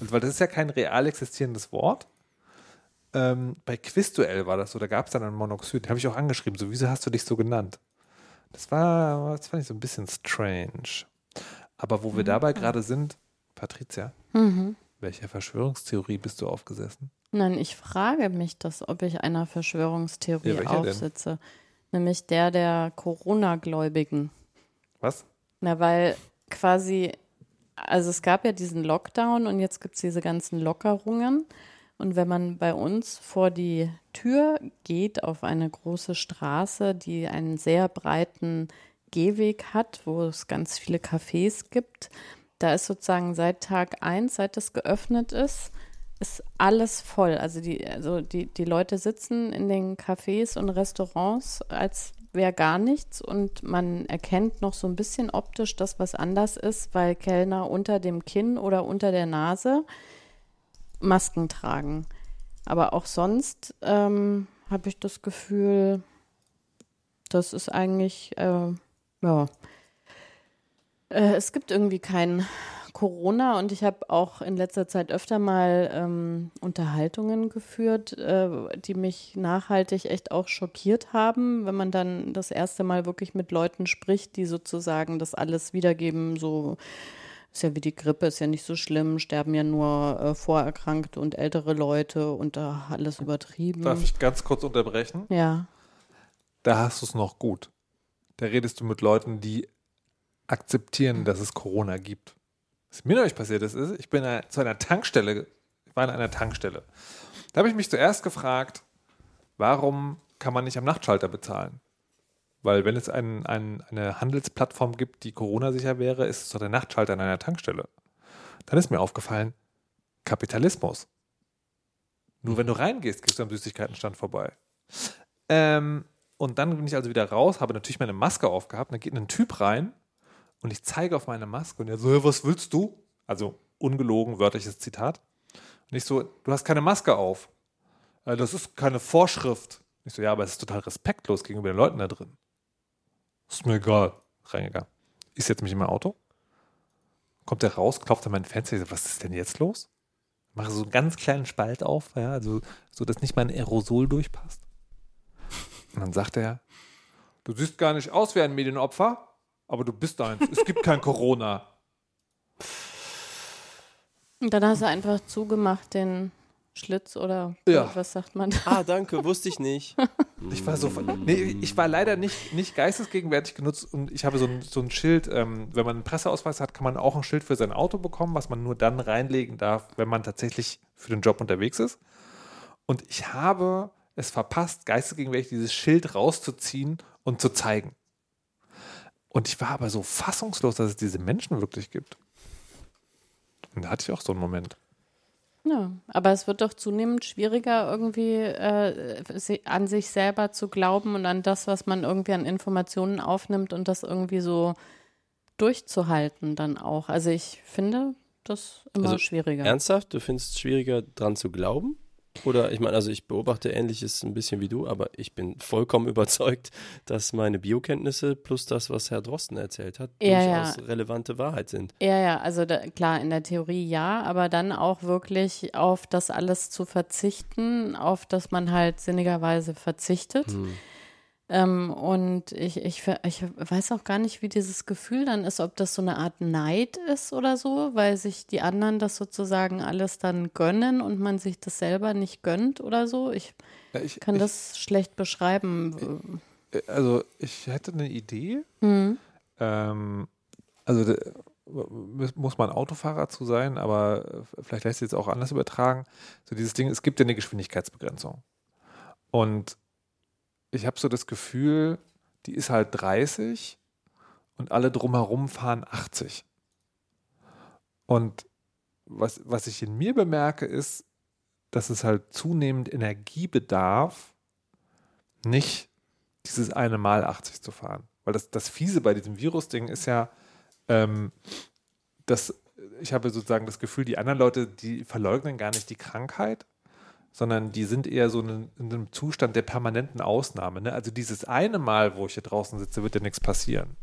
Und weil das ist ja kein real existierendes Wort. Ähm, bei Quizduell war das so, da gab es dann einen Monoxid, den habe ich auch angeschrieben, so, wieso hast du dich so genannt? Das war, das fand ich so ein bisschen strange. Aber wo wir dabei gerade sind, Patricia, Mhm. welcher Verschwörungstheorie bist du aufgesessen? Nein, ich frage mich das, ob ich einer Ja, Verschwörungstheorie denn? aufsitze. Nämlich der der Corona-Gläubigen. Was? Na, weil quasi, also es gab ja diesen Lockdown und jetzt gibt es diese ganzen Lockerungen. Und wenn man bei uns vor die Tür geht auf eine große Straße, die einen sehr breiten Gehweg hat, wo es ganz viele Cafés gibt, da ist sozusagen seit Tag eins, seit es geöffnet ist, ist alles voll. Also die, also die, die Leute sitzen in den Cafés und Restaurants, als wäre gar nichts und man erkennt noch so ein bisschen optisch, dass was anders ist, weil Kellner unter dem Kinn oder unter der Nase Masken tragen. Aber auch sonst ähm, habe ich das Gefühl, das ist eigentlich, äh, ja, äh, es gibt irgendwie kein Corona und ich habe auch in letzter Zeit öfter mal ähm, Unterhaltungen geführt, äh, die mich nachhaltig echt auch schockiert haben, wenn man dann das erste Mal wirklich mit Leuten spricht, die sozusagen das alles wiedergeben, so ist ja wie die Grippe, ist ja nicht so schlimm, sterben ja nur äh, Vorerkrankte und ältere Leute und da alles übertrieben. Darf ich ganz kurz unterbrechen? Ja. Da hast du es noch gut. Da redest du mit Leuten, die akzeptieren, dass es Corona gibt. Was mir neulich passiert ist, ist, ich bin äh, zu einer Tankstelle, ich war in einer Tankstelle. Da habe ich mich zuerst gefragt, warum kann man nicht am Nachtschalter bezahlen? Weil wenn es ein, ein, eine Handelsplattform gibt, die Corona-sicher wäre, ist es doch der Nachtschalter in einer Tankstelle. Dann ist mir aufgefallen, Kapitalismus. Nur wenn du reingehst, gehst du am Süßigkeitenstand vorbei. Ähm, und dann bin ich also wieder raus, habe natürlich meine Maske aufgehabt. Dann geht ein Typ rein und ich zeige auf meine Maske und er so, "Hä, was willst du? Also ungelogen, wörtliches Zitat. Und ich so, du hast keine Maske auf. "Äh, Das ist keine Vorschrift. Ich so, ja, aber es ist total respektlos gegenüber den Leuten da drin. Ist mir egal. Reingegangen. Ich setze mich in mein Auto. Kommt er raus, klopft an mein Fenster. Ich so, was ist denn jetzt los? Mache so einen ganz kleinen Spalt auf, ja, also, so dass nicht mein Aerosol durchpasst. Und dann sagt er, du siehst gar nicht aus wie ein Medienopfer, aber du bist eins. Es gibt kein Corona. Und dann hast du einfach zugemacht den Schlitz oder Ja. was sagt man da? Ah, danke, wusste ich nicht. Ich war so, nee, ich war leider nicht, nicht geistesgegenwärtig genutzt und ich habe so ein, so ein Schild, ähm, wenn man einen Presseausweis hat, kann man auch ein Schild für sein Auto bekommen, was man nur dann reinlegen darf, wenn man tatsächlich für den Job unterwegs ist. Und ich habe es verpasst, geistesgegenwärtig dieses Schild rauszuziehen und zu zeigen. Und ich war aber so fassungslos, dass es diese Menschen wirklich gibt. Und da hatte ich auch so einen Moment. Ja, aber es wird doch zunehmend schwieriger, irgendwie äh, an sich selber zu glauben und an das, was man irgendwie an Informationen aufnimmt und das irgendwie so durchzuhalten dann auch. Also ich finde das immer Also, schwieriger. Ernsthaft? Du findest es schwieriger, dran zu glauben? Oder ich meine, also ich beobachte Ähnliches ein bisschen wie du, aber ich bin vollkommen überzeugt, dass meine Biokenntnisse plus das, was Herr Drosten erzählt hat, Ja, durchaus relevante Wahrheit sind. Ja, ja, also da, klar, in der Theorie ja, aber dann auch wirklich auf das alles zu verzichten, auf das man halt sinnigerweise verzichtet. Hm. Ähm, und ich, ich, ich weiß auch gar nicht, wie dieses Gefühl dann ist, ob das so eine Art Neid ist oder so, weil sich die anderen das sozusagen alles dann gönnen und man sich das selber nicht gönnt oder so. Ich Ja, ich, kann ich, das schlecht beschreiben. Also ich hätte eine Idee. Hm. Ähm, also muss- muss man Autofahrer zu sein, aber äh, vielleicht lässt sich jetzt auch anders übertragen. So dieses Ding, es gibt ja eine Geschwindigkeitsbegrenzung. Und ich habe so das Gefühl, die ist halt 30 und alle drumherum fahren 80. Und was, was ich in mir bemerke, ist, dass es halt zunehmend Energie bedarf, nicht dieses eine Mal 80 zu fahren. Weil das, das Fiese bei diesem Virus-Ding ist ja, ähm, dass ich habe sozusagen das Gefühl, die anderen Leute, die verleugnen gar nicht die Krankheit, sondern die sind eher so in, in einem Zustand der permanenten Ausnahme. Ne? Also dieses eine Mal, wo ich hier draußen sitze, wird ja nichts passieren.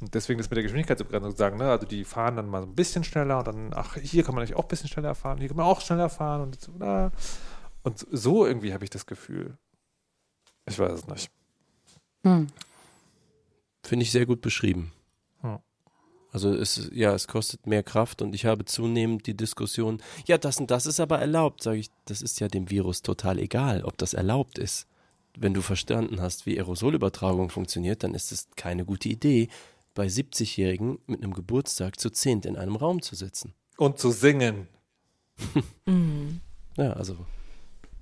Und deswegen ist mit der Geschwindigkeitsbegrenzung zu sagen, ne? also die fahren dann mal so ein bisschen schneller und dann, ach, hier kann man nicht auch ein bisschen schneller fahren, hier kann man auch schneller fahren und, so, na. und so irgendwie habe ich das Gefühl. Ich weiß es nicht. Hm. Finde ich sehr gut beschrieben. Ja. Also es, ja, es kostet mehr Kraft und ich habe zunehmend die Diskussion, ja, das und das ist aber erlaubt, sage ich, das ist ja dem Virus total egal, ob das erlaubt ist. Wenn du verstanden hast, wie Aerosolübertragung funktioniert, dann ist es keine gute Idee, bei 70-Jährigen mit einem Geburtstag zu zehnt in einem Raum zu sitzen. Und zu singen. Ja, also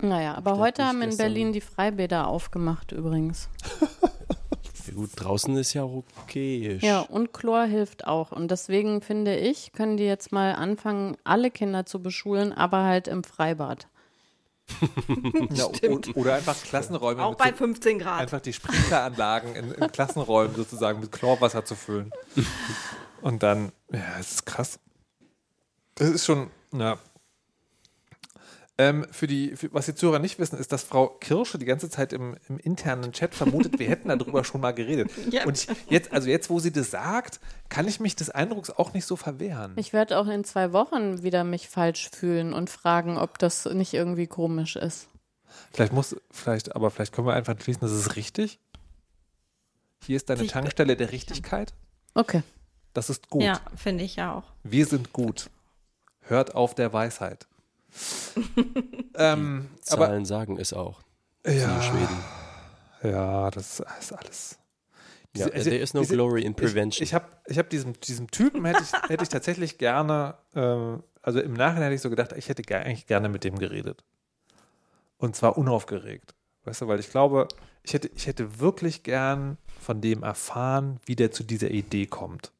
Naja, aber heute haben in Berlin die Freibäder aufgemacht übrigens. gut, draußen ist ja okay. Ja, und Chlor hilft auch. Und deswegen finde ich, können die jetzt mal anfangen, alle Kinder zu beschulen, aber halt im Freibad. Ja, o- oder einfach Klassenräume Auch bei so, 15 Grad. einfach die Sprinkleranlagen in, in Klassenräumen sozusagen mit Chlorwasser zu füllen. Und dann, ja, es ist krass. Das ist schon, na. Ähm, für die, für, was die Zuhörer nicht wissen, ist, dass Frau Kirsche die ganze Zeit im, im internen Chat vermutet, wir hätten darüber schon mal geredet. Ja. Und ich, jetzt, also jetzt, wo sie das sagt, kann ich mich des Eindrucks auch nicht so verwehren. Ich werde auch in zwei Wochen wieder mich falsch fühlen und fragen, ob das nicht irgendwie komisch ist. Vielleicht muss, vielleicht, aber vielleicht können wir einfach schließen, das ist richtig. Hier ist deine Ich- Tankstelle der Richtigkeit. Okay. Das ist gut. Ja, finde ich ja auch. Wir sind gut. Hört auf der Weisheit. ähm, aber Zahlen sagen es auch. Ja, Schweden. ja, das ist alles. Ja, also there is no diese- glory in prevention. Ich, ich habe ich hab diesem, diesem Typen hätte ich, hätte ich tatsächlich gerne, ähm, also im Nachhinein hätte ich so gedacht, ich hätte ge eigentlich gerne mit dem geredet. Und zwar unaufgeregt. Weißt du, weil ich glaube, ich hätte, ich hätte wirklich gern von dem erfahren, wie der zu dieser Idee kommt.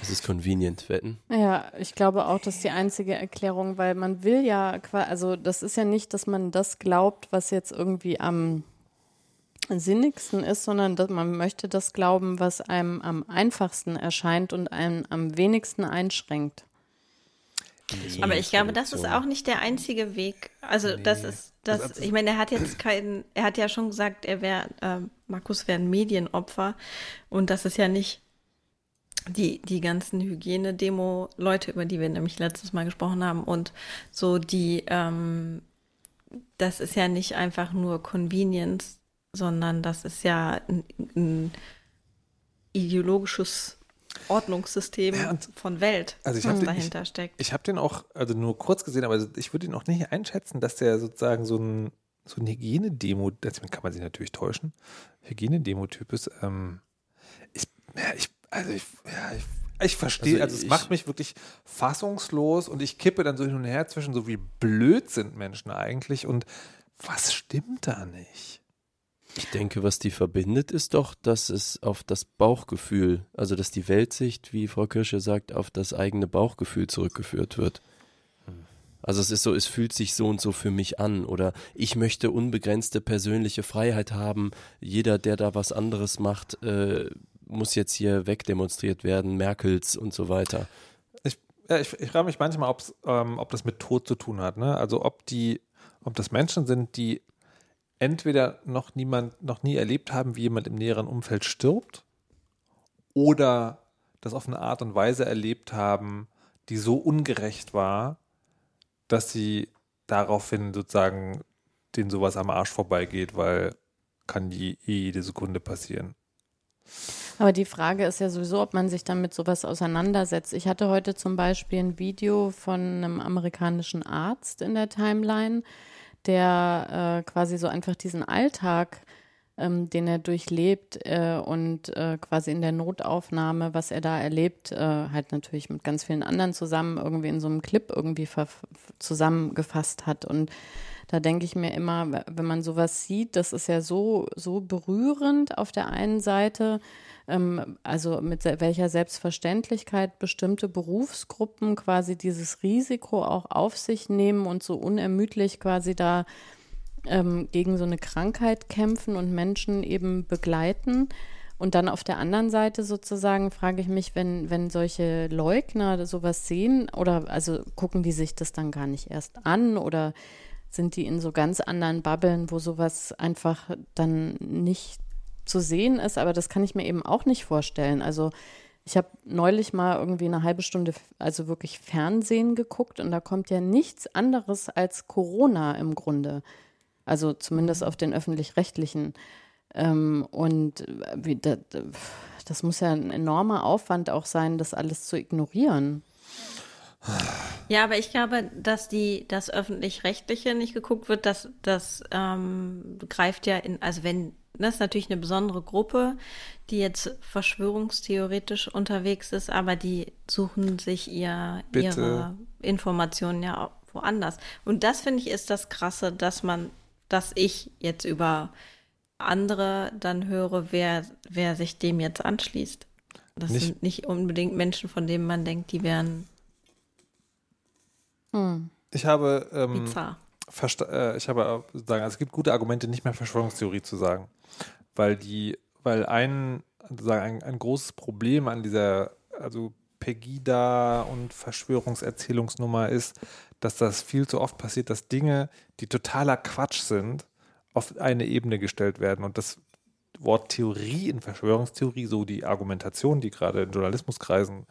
Das ist convenient, wetten. Ja, ich glaube auch, das ist die einzige Erklärung, weil man will ja, also das ist ja nicht, dass man das glaubt, was jetzt irgendwie am sinnigsten ist, sondern dass man möchte das glauben, was einem am einfachsten erscheint und einem am wenigsten einschränkt. Aber ich glaube, das ist auch nicht der einzige Weg. Also das ist, das, ich meine, er hat jetzt keinen, er hat ja schon gesagt, er wäre, ähm, Markus wäre ein Medienopfer und das ist ja nicht die, die ganzen Hygienedemo-Leute, über die wir nämlich letztes Mal gesprochen haben und so die, ähm, das ist ja nicht einfach nur Convenience, sondern das ist ja ein, ein ideologisches Ordnungssystem Ja, von Welt, Also ich was den- dahinter steckt. Ich habe den auch, also nur kurz gesehen, aber ich würde ihn auch nicht einschätzen, dass der sozusagen so ein, so ein Hygienedemo, deswegen kann man sich natürlich täuschen, Hygienedemo-Typ ist. Ähm, ich, ich, also ich, ja, ich, Ich verstehe, also, Also es ich- macht mich wirklich fassungslos und ich kippe dann so hin und her zwischen so wie blöd sind Menschen eigentlich und was stimmt da nicht? Ich denke, was die verbindet, ist doch, dass es auf das Bauchgefühl, also dass die Weltsicht, wie Frau Kirsche sagt, auf das eigene Bauchgefühl zurückgeführt wird. Also es ist so, es fühlt sich so und so für mich an oder ich möchte unbegrenzte persönliche Freiheit haben. Jeder, der da was anderes macht, äh, muss jetzt hier wegdemonstriert werden, Merkels und so weiter. Ja, ich, ich frage mich manchmal, ähm, ob das mit Tod zu tun hat. Ne? Also ob die, ob das Menschen sind, die entweder noch niemand, noch nie erlebt haben, wie jemand im näheren Umfeld stirbt, oder das auf eine Art und Weise erlebt haben, die so ungerecht war, dass sie daraufhin sozusagen denen sowas am Arsch vorbeigeht, weil kann die eh jede Sekunde passieren. Aber die Frage ist ja sowieso, ob man sich dann mit sowas auseinandersetzt. Ich hatte heute zum Beispiel ein Video von einem amerikanischen Arzt in der Timeline, der äh, quasi so einfach diesen Alltag, ähm, den er durchlebt äh, und äh, quasi in der Notaufnahme, was er da erlebt, äh, halt natürlich mit ganz vielen anderen zusammen irgendwie in so einem Clip irgendwie zusammengefasst hat. Und da denke ich mir immer, wenn man sowas sieht, das ist ja so, so berührend auf der einen Seite, ähm, also mit welcher Selbstverständlichkeit bestimmte Berufsgruppen quasi dieses Risiko auch auf sich nehmen und so unermüdlich quasi da ähm, gegen so eine Krankheit kämpfen und Menschen eben begleiten. Und dann auf der anderen Seite sozusagen frage ich mich, wenn, wenn solche Leugner sowas sehen oder also gucken die sich das dann gar nicht erst an oder sind die in so ganz anderen Bubblen, wo sowas einfach dann nicht zu sehen ist, aber das kann ich mir eben auch nicht vorstellen. Also ich habe neulich mal irgendwie eine halbe Stunde, also wirklich Fernsehen geguckt und da kommt ja nichts anderes als Corona im Grunde. Also zumindest auf den öffentlich-rechtlichen. Ähm, und wie, das, das muss ja ein enormer Aufwand auch sein, das alles zu ignorieren. Ja, aber ich glaube, dass die das öffentlich-rechtliche nicht geguckt wird, das, das ähm, greift ja in, also wenn, das ist natürlich eine besondere Gruppe, die jetzt verschwörungstheoretisch unterwegs ist, aber die suchen sich ihr, Bitte. ihre Informationen ja auch woanders. Und das finde ich ist das Krasse, dass man, dass ich jetzt über andere dann höre, wer, wer sich dem jetzt anschließt. Das Nicht- sind nicht unbedingt Menschen, von denen man denkt, die wären Hm. Ich habe ähm, bizarr. versta- äh, ich habe auch sagen, also es gibt gute Argumente, nicht mehr Verschwörungstheorie zu sagen, weil die, weil ein, sagen, ein, ein großes Problem an dieser, also Pegida und Verschwörungserzählungsnummer ist, dass das viel zu oft passiert, dass Dinge, die totaler Quatsch sind, auf eine Ebene gestellt werden und das Wort Theorie in Verschwörungstheorie, so die Argumentation, die gerade in Journalismuskreisen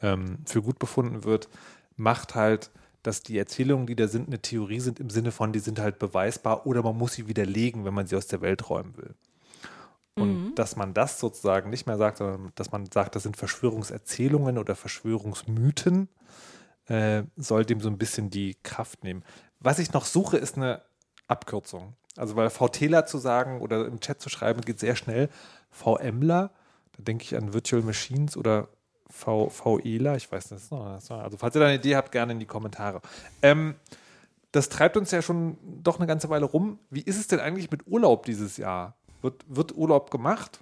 ähm, für gut befunden wird, macht halt, dass die Erzählungen, die da sind, eine Theorie sind im Sinne von, die sind halt beweisbar oder man muss sie widerlegen, wenn man sie aus der Welt räumen will. Und dass man das sozusagen nicht mehr sagt, sondern dass man sagt, das sind Verschwörungserzählungen oder Verschwörungsmythen, äh, soll dem so ein bisschen die Kraft nehmen. Was ich noch suche, ist eine Abkürzung. Also weil VTler zu sagen oder im Chat zu schreiben, geht sehr schnell. VMler, da denke ich an Virtual Machines oder v, VEler, ich weiß nicht. Also falls ihr da eine Idee habt, gerne in die Kommentare. Ähm, das treibt uns ja schon doch eine ganze Weile rum. Wie ist es denn eigentlich mit Urlaub dieses Jahr? Wird, wird Urlaub gemacht?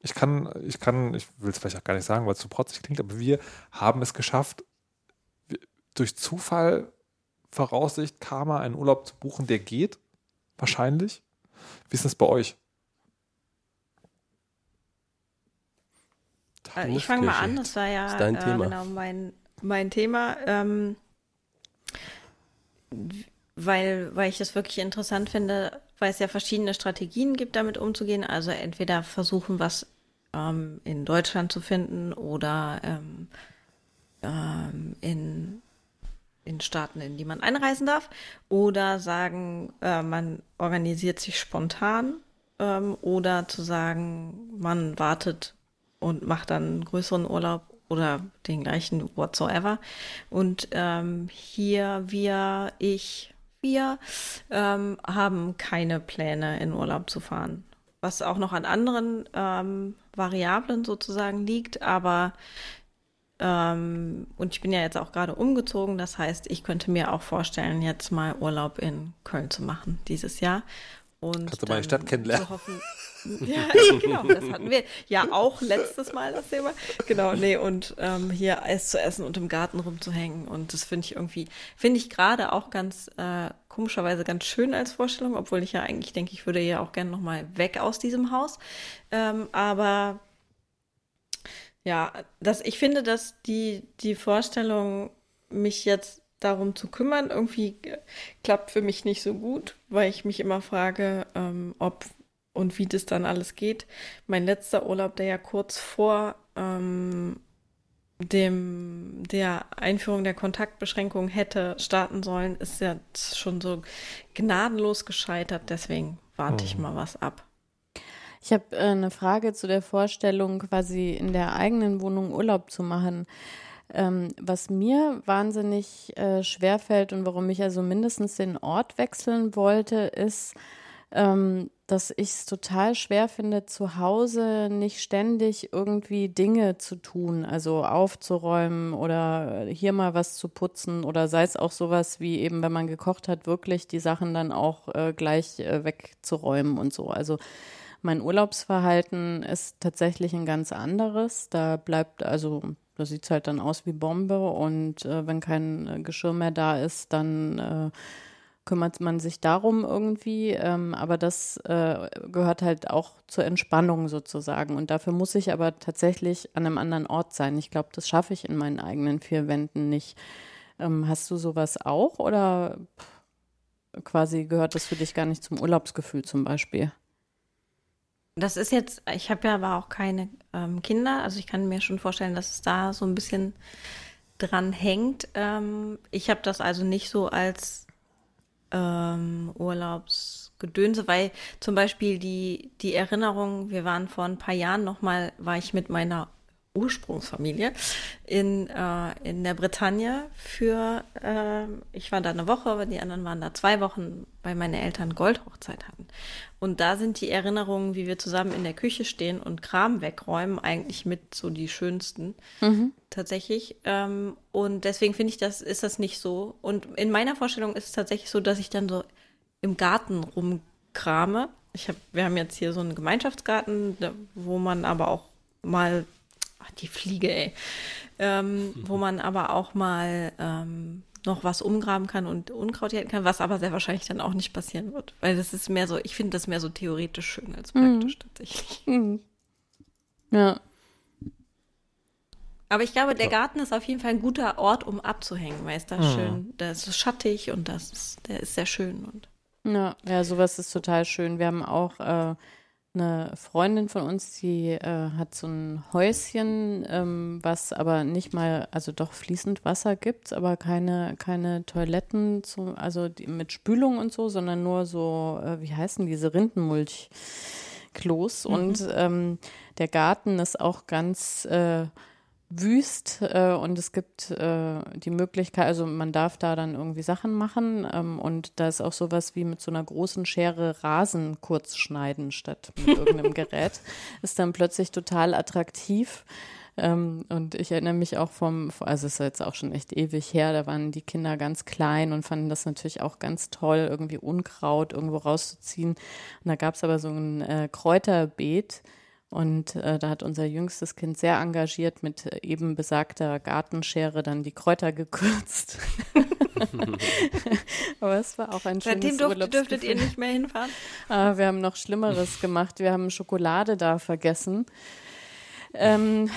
Ich kann, ich kann, ich will es vielleicht auch gar nicht sagen, weil es zu protzig klingt, aber wir haben es geschafft, durch Zufall, Voraussicht, Karma, einen Urlaub zu buchen, der geht. Wahrscheinlich. Wie ist das bei euch? Äh, Ich fange mal an, das war ja dein äh, genau mein, mein Thema, ähm, weil, weil ich das wirklich interessant finde, weil es ja verschiedene Strategien gibt, damit umzugehen. Also entweder versuchen, was ähm, in Deutschland zu finden oder ähm, ähm, in, in Staaten, in die man einreisen darf, oder sagen, äh, man organisiert sich spontan ähm, oder zu sagen, man wartet und macht dann einen größeren Urlaub oder den gleichen whatsoever. Und ähm, hier, wir, ich, wir ähm, haben keine Pläne, in Urlaub zu fahren. Was auch noch an anderen ähm, Variablen sozusagen liegt, aber ähm, und ich bin ja jetzt auch gerade umgezogen. Das heißt, ich könnte mir auch vorstellen, jetzt mal Urlaub in Köln zu machen dieses Jahr. Und Kannst du die Stadt kennenlernen. zu hoffen- ja, genau, das hatten wir ja auch letztes Mal das Thema. Genau, nee, und ähm, hier Eis zu essen und im Garten rumzuhängen. Und das finde ich irgendwie, finde ich gerade auch ganz äh, komischerweise ganz schön als Vorstellung, obwohl ich ja eigentlich denke, ich würde ja auch gerne nochmal weg aus diesem Haus. Ähm, aber ja, das, ich finde, dass die, die Vorstellung, mich jetzt darum zu kümmern, irgendwie äh, klappt für mich nicht so gut, weil ich mich immer frage, ähm, ob und wie das dann alles geht. Mein letzter Urlaub, der ja kurz vor ähm, dem, der Einführung der Kontaktbeschränkung hätte starten sollen, ist ja schon so gnadenlos gescheitert. Deswegen warte ich mal was ab. Ich habe äh, eine Frage zu der Vorstellung, quasi in der eigenen Wohnung Urlaub zu machen. Ähm, was mir wahnsinnig äh, schwerfällt und warum ich also mindestens den Ort wechseln wollte, ist, ähm, dass ich es total schwer finde, zu Hause nicht ständig irgendwie Dinge zu tun, also aufzuräumen oder hier mal was zu putzen oder sei es auch sowas wie eben, wenn man gekocht hat, wirklich die Sachen dann auch äh, gleich äh, wegzuräumen und so. Also mein Urlaubsverhalten ist tatsächlich ein ganz anderes. Da bleibt also, da sieht es halt dann aus wie Bombe und äh, wenn kein äh, Geschirr mehr da ist, dann äh, kümmert man sich darum irgendwie. Ähm, aber das äh, gehört halt auch zur Entspannung sozusagen. Und dafür muss ich aber tatsächlich an einem anderen Ort sein. Ich glaube, das schaffe ich in meinen eigenen vier Wänden nicht. Ähm, hast du sowas auch oder pff, quasi gehört das für dich gar nicht zum Urlaubsgefühl zum Beispiel? Das ist jetzt, ich habe ja aber auch keine ähm, Kinder, also ich kann mir schon vorstellen, dass es da so ein bisschen dran hängt. Ähm, ich habe das also nicht so als ähm, Urlaubsgedönse, weil zum Beispiel die, die Erinnerung, wir waren vor ein paar Jahren nochmal, war ich mit meiner Ursprungsfamilie in, äh, in der Bretagne für, äh, ich war da eine Woche, aber die anderen waren da zwei Wochen, weil meine Eltern Goldhochzeit hatten. Und da sind die Erinnerungen, wie wir zusammen in der Küche stehen und Kram wegräumen, eigentlich mit so die schönsten tatsächlich. Ähm, und deswegen finde ich, das ist das nicht so. Und in meiner Vorstellung ist es tatsächlich so, dass ich dann so im Garten rumkrame. Ich hab, wir haben jetzt hier so einen Gemeinschaftsgarten, wo man aber auch mal, ach, die Fliege, ey, ähm, wo man aber auch mal ähm, noch was umgraben kann und Unkraut jäten kann, was aber sehr wahrscheinlich dann auch nicht passieren wird. Weil das ist mehr so, ich finde das mehr so theoretisch schön als praktisch tatsächlich. Ja. Aber ich glaube, der Garten ist auf jeden Fall ein guter Ort, um abzuhängen, weil es da Mhm. schön, da ist es schattig und das ist, der ist sehr schön und Ja, ja, sowas ist total schön. Wir haben auch äh, eine Freundin von uns, die äh, hat so ein Häuschen, ähm, was aber nicht mal, also doch fließend Wasser gibt, aber keine, keine Toiletten, zu, also die, mit Spülung und so, sondern nur so, äh, wie heißen diese Rindenmulchklos. Und ähm, der Garten ist auch ganz äh, wüst äh, und es gibt äh, die Möglichkeit, also man darf da dann irgendwie Sachen machen ähm, und da ist auch sowas wie mit so einer großen Schere Rasen kurz schneiden statt mit irgendeinem Gerät. Ist dann plötzlich total attraktiv. Ähm, und ich erinnere mich auch vom, also es ist jetzt auch schon echt ewig her, da waren die Kinder ganz klein und fanden das natürlich auch ganz toll, irgendwie Unkraut irgendwo rauszuziehen. Und da gab es aber so ein äh, Kräuterbeet. Und äh, da hat unser jüngstes Kind sehr engagiert mit äh, eben besagter Gartenschere dann die Kräuter gekürzt. Aber es war auch ein seitdem schönes durft, dürftet ihr nicht mehr hinfahren. Aber wir haben noch Schlimmeres gemacht. Wir haben Schokolade da vergessen. Ähm,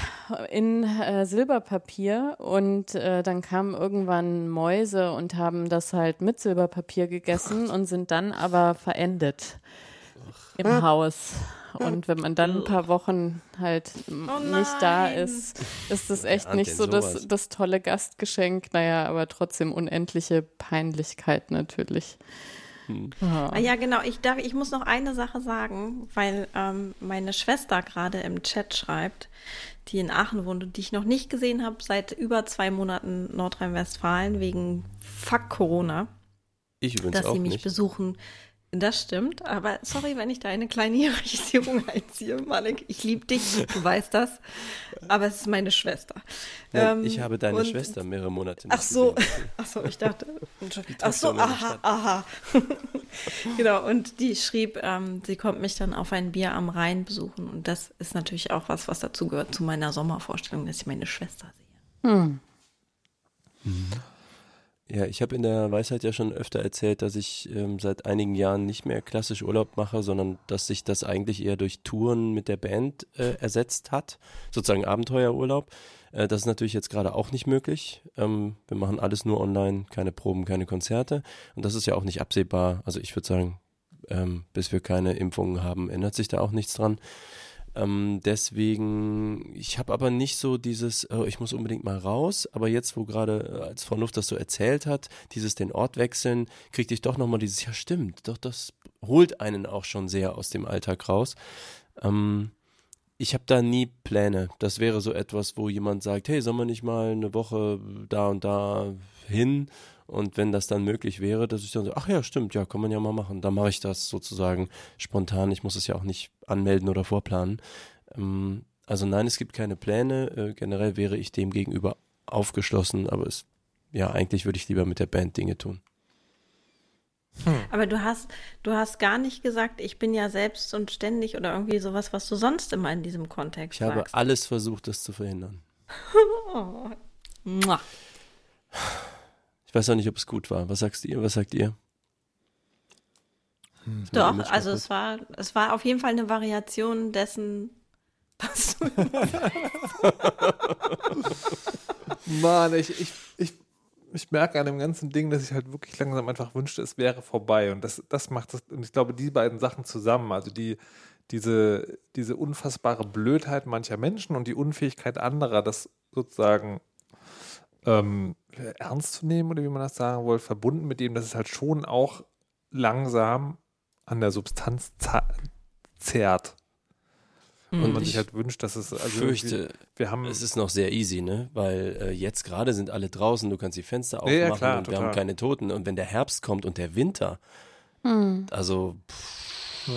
in äh, Silberpapier und äh, dann kamen irgendwann Mäuse und haben das halt mit Silberpapier gegessen und sind dann aber verendet im Haus. Und wenn man dann ein paar Wochen halt Oh nicht da ist, ist das echt ahnt nicht so das, das tolle Gastgeschenk. Naja, aber trotzdem unendliche Peinlichkeit natürlich. Ja. Ah, ja, genau. Ich, darf, ich muss noch eine Sache sagen, weil ähm, meine Schwester gerade im Chat schreibt, die in Aachen wohnt und die ich noch nicht gesehen habe seit über zwei Monaten Nordrhein-Westfalen wegen Fuck Corona, Ich übrigens dass auch sie mich nicht. besuchen Das stimmt, aber sorry, wenn ich da eine kleine Hierarchisierung einziehe, Malik. Ich liebe dich, du weißt das. Aber es ist meine Schwester. Nein, Ähm, ich habe deine und- Schwester mehrere Monate nicht Ach so, gesehen. ach so, ich dachte. Ach so, aha, aha. genau, und die schrieb, ähm, sie kommt mich dann auf ein Bier am Rhein besuchen. Und das ist natürlich auch was, was dazu gehört zu meiner Sommervorstellung, dass ich meine Schwester sehe. Hm. Ja, ich habe in der Weisheit ja schon öfter erzählt, dass ich ähm, seit einigen Jahren nicht mehr klassisch Urlaub mache, sondern dass sich das eigentlich eher durch Touren mit der Band äh, ersetzt hat, sozusagen Abenteuerurlaub. Äh, das ist natürlich jetzt gerade auch nicht möglich. Ähm, wir machen alles nur online, keine Proben, keine Konzerte. Und das ist ja auch nicht absehbar. Also ich würde sagen, ähm, bis wir keine Impfungen haben, ändert sich da auch nichts dran. Ähm, deswegen, ich habe aber nicht so dieses, oh, ich muss unbedingt mal raus, aber jetzt, wo gerade, äh, als Frau Luft das so erzählt hat, dieses den Ort wechseln, kriegte ich doch nochmal dieses, ja stimmt, doch das holt einen auch schon sehr aus dem Alltag raus. Ähm, ich habe da nie Pläne. Das wäre so etwas, wo jemand sagt, hey, sollen wir nicht mal eine Woche da und da hin? Und wenn das dann möglich wäre, dass ich dann so, ach ja, stimmt, ja, kann man ja mal machen. Dann mache ich das sozusagen spontan. Ich muss es ja auch nicht anmelden oder vorplanen. Ähm, also nein, es gibt keine Pläne. Äh, generell wäre ich dem gegenüber aufgeschlossen, aber es, ja, eigentlich würde ich lieber mit der Band Dinge tun. Aber du hast, du hast gar nicht gesagt, ich bin ja selbst und ständig oder irgendwie sowas, was du sonst immer in diesem Kontext Ich habe sagst. alles versucht, das zu verhindern. Oh. Weiß auch nicht, ob es gut war. Was sagst ihr? Was sagt ihr? Mein Doch, also es war, es war auf jeden Fall eine Variation dessen, was du Mann, ich, ich, ich, ich merke an dem ganzen Ding, dass ich halt wirklich langsam einfach wünschte, es wäre vorbei. Und das, das macht das, und ich glaube, die beiden Sachen zusammen, also die, diese, diese unfassbare Blödheit mancher Menschen und die Unfähigkeit anderer, das sozusagen ähm, ernst zu nehmen oder wie man das sagen will, verbunden mit dem, dass es halt schon auch langsam an der Substanz zerrt. Und Und man ich sich halt wünscht, dass es also fürchte, wir haben Es ist noch sehr easy, ne? Weil äh, jetzt gerade sind alle draußen, du kannst die Fenster aufmachen ja, klar, und wir total. haben keine Toten. Und wenn der Herbst kommt und der Winter, Hm. also pff,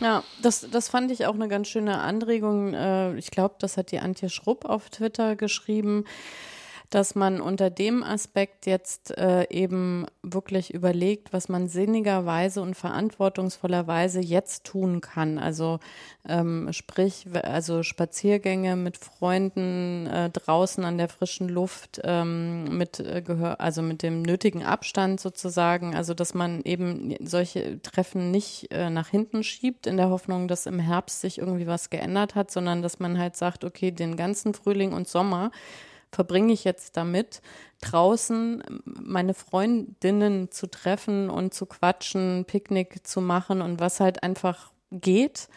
Ja, das, das fand ich auch eine ganz schöne Anregung. Äh, Ich glaube, das hat die Antje Schrupp auf Twitter geschrieben, dass man unter dem Aspekt jetzt äh, eben wirklich überlegt, was man sinnigerweise und verantwortungsvollerweise jetzt tun kann. Also ähm, sprich, also Spaziergänge mit Freunden äh, draußen an der frischen Luft, ähm, mit äh, also mit dem nötigen Abstand sozusagen. Also dass man eben solche Treffen nicht äh, nach hinten schiebt in der Hoffnung, dass im Herbst sich irgendwie was geändert hat, sondern dass man halt sagt, okay, den ganzen Frühling und Sommer verbringe ich jetzt damit, draußen meine Freundinnen zu treffen und zu quatschen, Picknick zu machen und was halt einfach geht.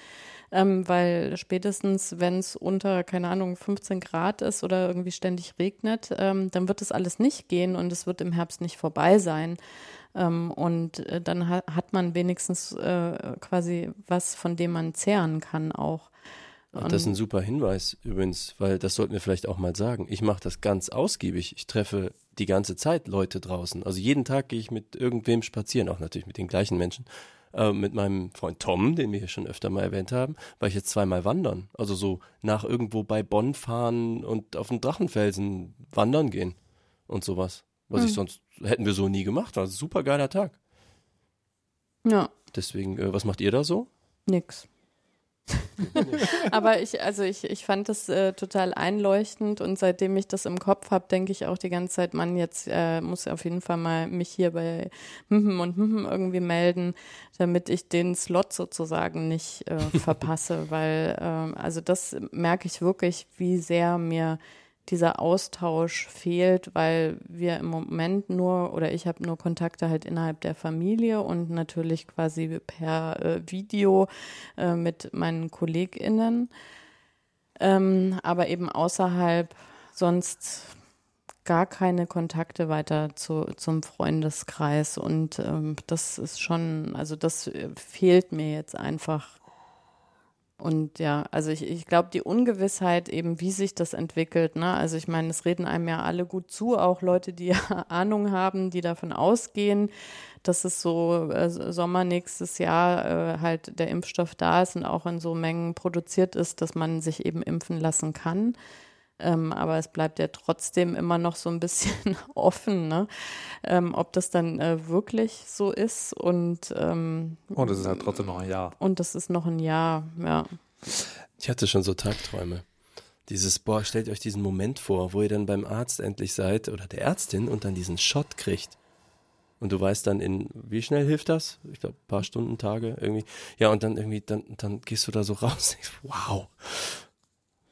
Ähm, weil spätestens, wenn es unter, keine Ahnung, 15 Grad ist oder irgendwie ständig regnet, ähm, dann wird das alles nicht gehen und es wird im Herbst nicht vorbei sein. Ähm, und äh, dann ha hat man wenigstens äh, quasi was, von dem man zehren kann auch. Ach, das ist ein super Hinweis übrigens, weil das sollten wir vielleicht auch mal sagen. Ich mache das ganz ausgiebig. Ich treffe die ganze Zeit Leute draußen. Also jeden Tag gehe ich mit irgendwem spazieren, auch natürlich mit den gleichen Menschen. Äh, mit meinem Freund Tom, den wir hier schon öfter mal erwähnt haben, war ich jetzt zweimal wandern. Also so nach irgendwo bei Bonn fahren und auf den Drachenfelsen wandern gehen und sowas. Was ich sonst hätten wir so nie gemacht. War ein super geiler Tag. Ja. Deswegen, äh, was macht ihr da so? Nix. Aber ich, also ich, ich fand das äh, total einleuchtend und seitdem ich das im Kopf habe, denke ich auch die ganze Zeit, Mann, jetzt äh, muss ich auf jeden Fall mal mich hier bei Hm und Hm irgendwie melden, damit ich den Slot sozusagen nicht äh, verpasse, weil ähm, also das merke ich wirklich, wie sehr mir dieser Austausch fehlt, weil wir im Moment nur oder ich habe nur Kontakte halt innerhalb der Familie und natürlich quasi per äh, Video äh, mit meinen KollegInnen, ähm, aber eben außerhalb sonst gar keine Kontakte weiter zu, zum Freundeskreis und ähm, das ist schon, also das äh, fehlt mir jetzt einfach. Und ja, also ich, ich glaube, die Ungewissheit eben, wie sich das entwickelt, ne? Also ich meine, es reden einem ja alle gut zu, auch Leute, die ja Ahnung haben, die davon ausgehen, dass es so äh, Sommer nächstes Jahr äh, halt der Impfstoff da ist und auch in so Mengen produziert ist, dass man sich eben impfen lassen kann. Ähm, aber es bleibt ja trotzdem immer noch so ein bisschen offen, ne? ähm, ob das dann äh, wirklich so ist. Und, ähm, und es ist halt trotzdem noch ein Jahr. Und das ist noch ein Jahr, ja. Ich hatte schon so Tagträume. Dieses, boah, stellt euch diesen Moment vor, wo ihr dann beim Arzt endlich seid oder der Ärztin und dann diesen Shot kriegt. Und du weißt dann in, wie schnell hilft das? Ich glaube, ein paar Stunden, Tage irgendwie. Ja, und dann irgendwie, dann, dann gehst du da so raus. Wow.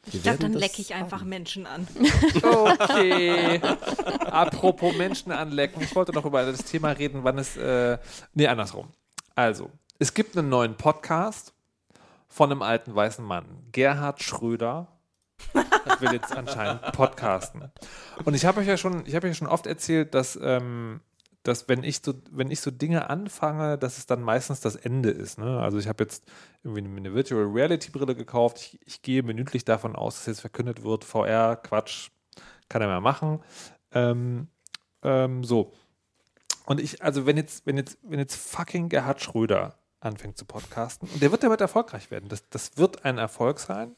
Ich glaube, dann lecke ich einfach Menschen an. Okay. Apropos Menschen anlecken. Ich wollte noch über das Thema reden, wann es. Äh, nee, andersrum. Also, es gibt einen neuen Podcast von einem alten weißen Mann. Gerhard Schröder will jetzt anscheinend podcasten. Und ich habe euch ja schon, ich habe euch ja schon oft erzählt, dass ähm, dass wenn ich so, wenn ich so Dinge anfange, dass es dann meistens das Ende ist. Ne? Also ich habe jetzt irgendwie eine Virtual Reality Brille gekauft. Ich, ich, gehe minütlich davon aus, dass jetzt verkündet wird, VR, Quatsch, kann er mehr machen. Ähm, ähm, so. Und ich, also wenn jetzt, wenn jetzt, wenn jetzt fucking Gerhard Schröder anfängt zu podcasten, und der wird damit erfolgreich werden, das, das wird ein Erfolg sein,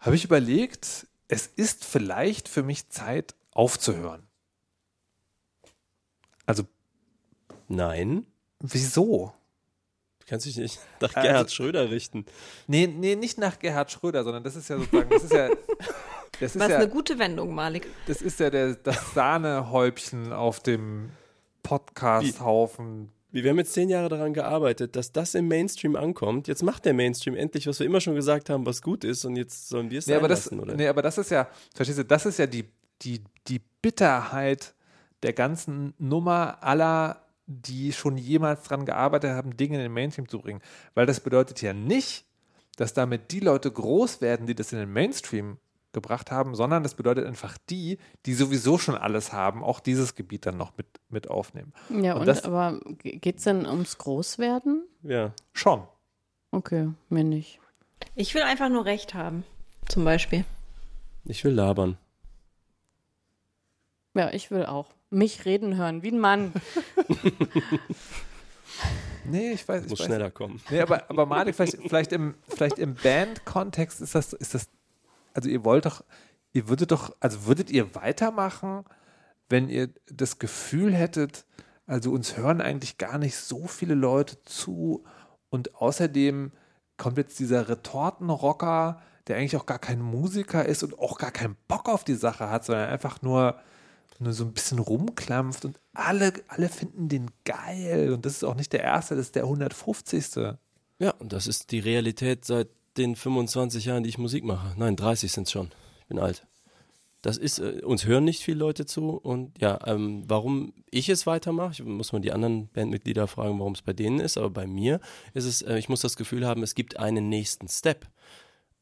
habe ich überlegt, es ist vielleicht für mich Zeit aufzuhören. Also. Nein. Wieso? Du kannst dich nicht nach also, Gerhard Schröder richten. Nee, nee, nicht nach Gerhard Schröder, sondern das ist ja sozusagen, das ist ja. Das ist Was ja, eine gute Wendung, Malik. Das ist ja der, das Sahnehäubchen auf dem Podcast-Haufen. Wir haben jetzt zehn Jahre daran gearbeitet, dass das im Mainstream ankommt. Jetzt macht der Mainstream endlich, was wir immer schon gesagt haben, was gut ist, und jetzt sollen wir es nee, aber das, lassen, oder? Nee, aber das ist ja, verstehst du, das ist ja die, die, die Bitterheit der ganzen Nummer aller, die schon jemals daran gearbeitet haben, Dinge in den Mainstream zu bringen. Weil das bedeutet ja nicht, dass damit die Leute groß werden, die das in den Mainstream gebracht haben, sondern das bedeutet einfach die, die sowieso schon alles haben, auch dieses Gebiet dann noch mit, mit aufnehmen. Ja, und, und das, aber geht es denn ums Großwerden? Ja. Schon. Okay, mir nicht. Ich will einfach nur Recht haben, zum Beispiel. Ich will labern. Ja, ich will auch mich reden hören, wie ein Mann. nee, ich weiß. Muss weiß. schneller kommen. Nee, aber, aber Malik, vielleicht, vielleicht im, vielleicht im Band-Kontext ist das, ist das, also ihr wollt doch, ihr würdet doch, also würdet ihr weitermachen, wenn ihr das Gefühl hättet, also uns hören eigentlich gar nicht so viele Leute zu und außerdem kommt jetzt dieser Retortenrocker, der eigentlich auch gar kein Musiker ist und auch gar keinen Bock auf die Sache hat, sondern einfach nur nur so ein bisschen rumklampft und alle, alle finden den geil. Und das ist auch nicht der erste, das ist der 150. Ja, und das ist die Realität seit den 25 Jahren, die ich Musik mache. Nein, 30 sind es schon. Ich bin alt. Das ist, äh, uns hören nicht viele Leute zu und ja, ähm, warum ich es weitermache, muss man die anderen Bandmitglieder fragen, warum es bei denen ist, aber bei mir ist es, äh, ich muss das Gefühl haben, es gibt einen nächsten Step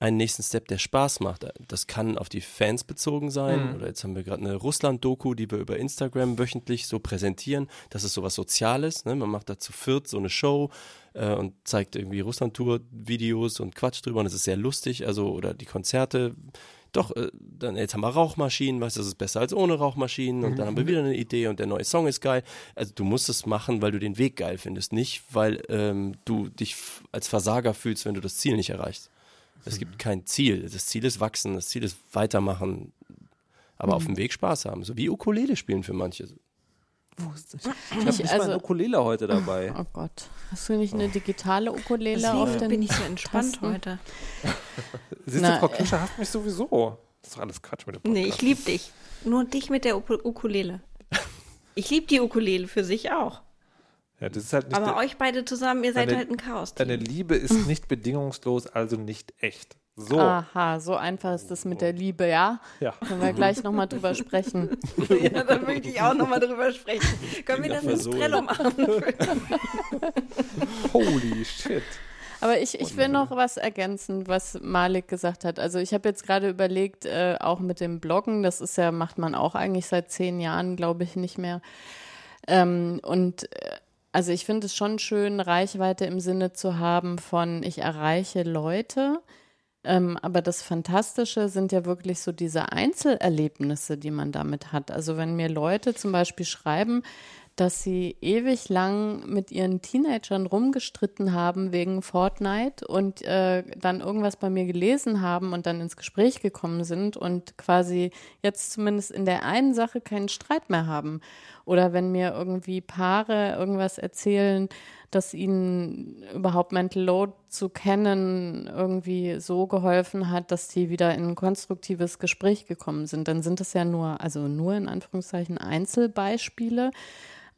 einen nächsten Step, der Spaß macht. Das kann auf die Fans bezogen sein. Mhm. Oder jetzt haben wir gerade eine Russland-Doku, die wir über Instagram wöchentlich so präsentieren. Das ist sowas Soziales. Ne? Man macht da zu viert so eine Show äh, und zeigt irgendwie Russland-Tour-Videos und Quatsch drüber. Und es ist sehr lustig. Also, oder die Konzerte. Doch, äh, dann jetzt haben wir Rauchmaschinen, weißt du, das ist besser als ohne Rauchmaschinen. Und dann haben wir wieder eine Idee und der neue Song ist geil. Also du musst es machen, weil du den Weg geil findest, nicht weil ähm, du dich als Versager fühlst, wenn du das Ziel nicht erreichst. Es gibt kein Ziel. Das Ziel ist wachsen, das Ziel ist weitermachen, aber mhm. auf dem Weg Spaß haben. So wie Ukulele spielen für manche. Wusste ich. Ich habe nicht also, mal eine Ukulele heute dabei. Oh Gott. Hast du nicht eine digitale Ukulele Deswegen auf den bin ich so entspannt Tasten? heute. Siehst du, Frau Krischer äh, hasst mich sowieso. Das ist doch alles Quatsch mit dem Podcast. Nee, ich liebe dich. Nur dich mit der Ukulele. Ich liebe die Ukulele für sich auch. Ja, das ist halt nicht Aber der, euch beide zusammen, ihr seid deine, halt ein Chaos. -Team. Deine Liebe ist nicht bedingungslos, also nicht echt. So. Aha, so einfach ist das mit der Liebe, ja? Ja. Können wir gleich nochmal drüber sprechen. ja, dann möchte ich auch nochmal drüber sprechen. Können wir das ins Trello machen? Holy shit. Aber ich, ich will noch was ergänzen, was Malik gesagt hat. Also ich habe jetzt gerade überlegt, äh, auch mit dem Bloggen, das ist ja, macht man auch eigentlich seit zehn Jahren, glaube ich, nicht mehr. Ähm, und äh, also ich finde es schon schön, Reichweite im Sinne zu haben von, ich erreiche Leute. Ähm, aber das Fantastische sind ja wirklich so diese Einzelerlebnisse, die man damit hat. Also wenn mir Leute zum Beispiel schreiben, dass sie ewig lang mit ihren Teenagern rumgestritten haben wegen Fortnite und äh, dann irgendwas bei mir gelesen haben und dann ins Gespräch gekommen sind und quasi jetzt zumindest in der einen Sache keinen Streit mehr haben. Oder wenn mir irgendwie Paare irgendwas erzählen, dass ihnen überhaupt Mental Load zu kennen irgendwie so geholfen hat, dass sie wieder in ein konstruktives Gespräch gekommen sind, dann sind das ja nur, also nur in Anführungszeichen Einzelbeispiele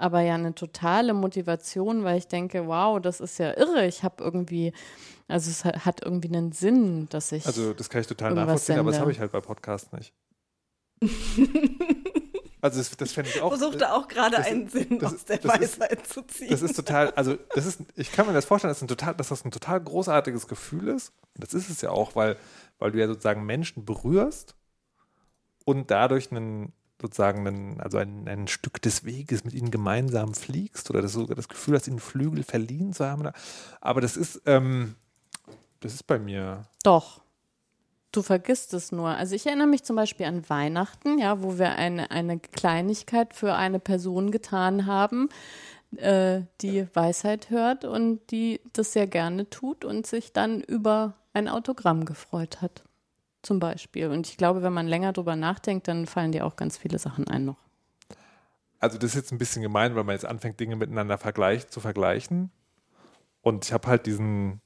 aber ja eine totale Motivation, weil ich denke, wow, das ist ja irre. Ich habe irgendwie, also es hat irgendwie einen Sinn, dass ich. Also das kann ich total nachvollziehen, aber das habe ich halt bei Podcasts nicht. Also das, das fände ich auch. Versuchte auch gerade einen Sinn das, aus der Weisheit ist, zu ziehen. Das ist total, also das ist, ich kann mir das vorstellen, dass, ein total, dass das ein total großartiges Gefühl ist. Das ist es ja auch, weil, weil du ja sozusagen Menschen berührst und dadurch einen, sozusagen ein, also ein, ein Stück des Weges mit ihnen gemeinsam fliegst oder das, sogar das Gefühl hast, ihnen Flügel verliehen zu haben. Aber das ist, ähm, das ist bei mir. Doch. Du vergisst es nur. Also ich erinnere mich zum Beispiel an Weihnachten, ja, wo wir eine, eine Kleinigkeit für eine Person getan haben, äh, die Weisheit hört und die das sehr gerne tut und sich dann über ein Autogramm gefreut hat zum Beispiel. Und ich glaube, wenn man länger drüber nachdenkt, dann fallen dir auch ganz viele Sachen ein noch. Also das ist jetzt ein bisschen gemein, weil man jetzt anfängt, Dinge miteinander vergleich, zu vergleichen. Und ich habe halt diesen,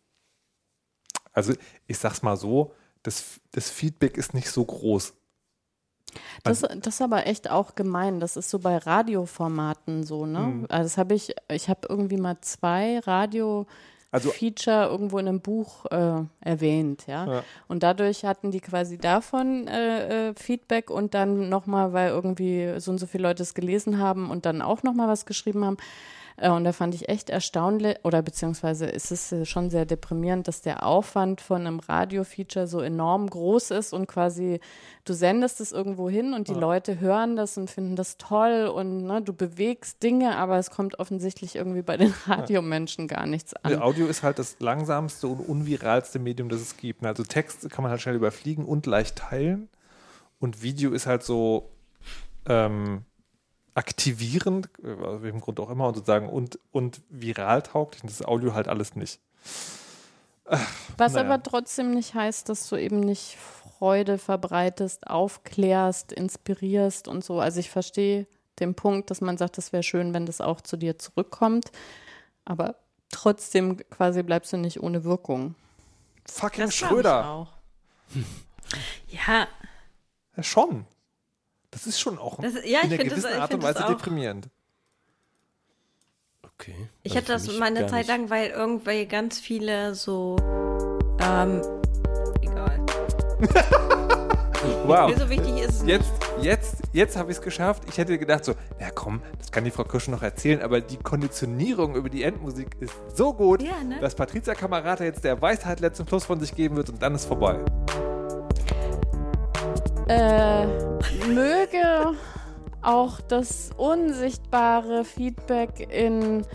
also ich sag's mal so, das, das Feedback ist nicht so groß. Das, das ist aber echt auch gemein. Das ist so bei Radioformaten so, ne? Mhm. Also das habe ich, ich habe irgendwie mal zwei Radio- also, Feature irgendwo in einem Buch äh, erwähnt, ja? ja? Und dadurch hatten die quasi davon äh, äh, Feedback und dann nochmal, weil irgendwie so und so viele Leute es gelesen haben und dann auch nochmal was geschrieben haben, und da fand ich echt erstaunlich, oder beziehungsweise ist es äh, schon sehr deprimierend, dass der Aufwand von einem Radio-Feature so enorm groß ist und quasi du sendest es irgendwo hin und die ja. Leute hören das und finden das toll und ne, du bewegst Dinge, aber es kommt offensichtlich irgendwie bei den Radiomenschen gar nichts an. Der Audio ist halt das langsamste und unviralste Medium, das es gibt. Also Text kann man halt schnell überfliegen und leicht teilen. Und Video ist halt so, ähm, aktivierend, äh, aus welchem Grund auch immer, und sozusagen und, und viral tauglich. Und das Audio halt alles nicht. Ach, Was naja. aber trotzdem nicht heißt, dass du eben nicht Freude verbreitest, aufklärst, inspirierst und so. Also ich verstehe den Punkt, dass man sagt, es wäre schön, wenn das auch zu dir zurückkommt. Aber trotzdem quasi bleibst du nicht ohne Wirkung. Fucking das Schröder. Ja. ja. Schon. Das ist schon auch das, ja, in einer gewissen das, Art und Weise deprimierend. Okay. Ich also hatte das mal eine Zeit lang, weil irgendwie ganz viele so ähm, egal. wow. Mir so wichtig ist jetzt, jetzt, jetzt habe ich es geschafft. Ich hätte gedacht so, ja komm, das kann die Frau Kirsch noch erzählen, aber die Konditionierung über die Endmusik ist so gut, ja, ne? dass Patricia Kamerata jetzt der Weisheit letzten Plus von sich geben wird und dann ist vorbei. Äh, möge auch das unsichtbare Feedback in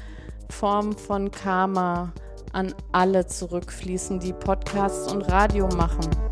Form von Karma an alle zurückfließen, die Podcasts und Radio machen.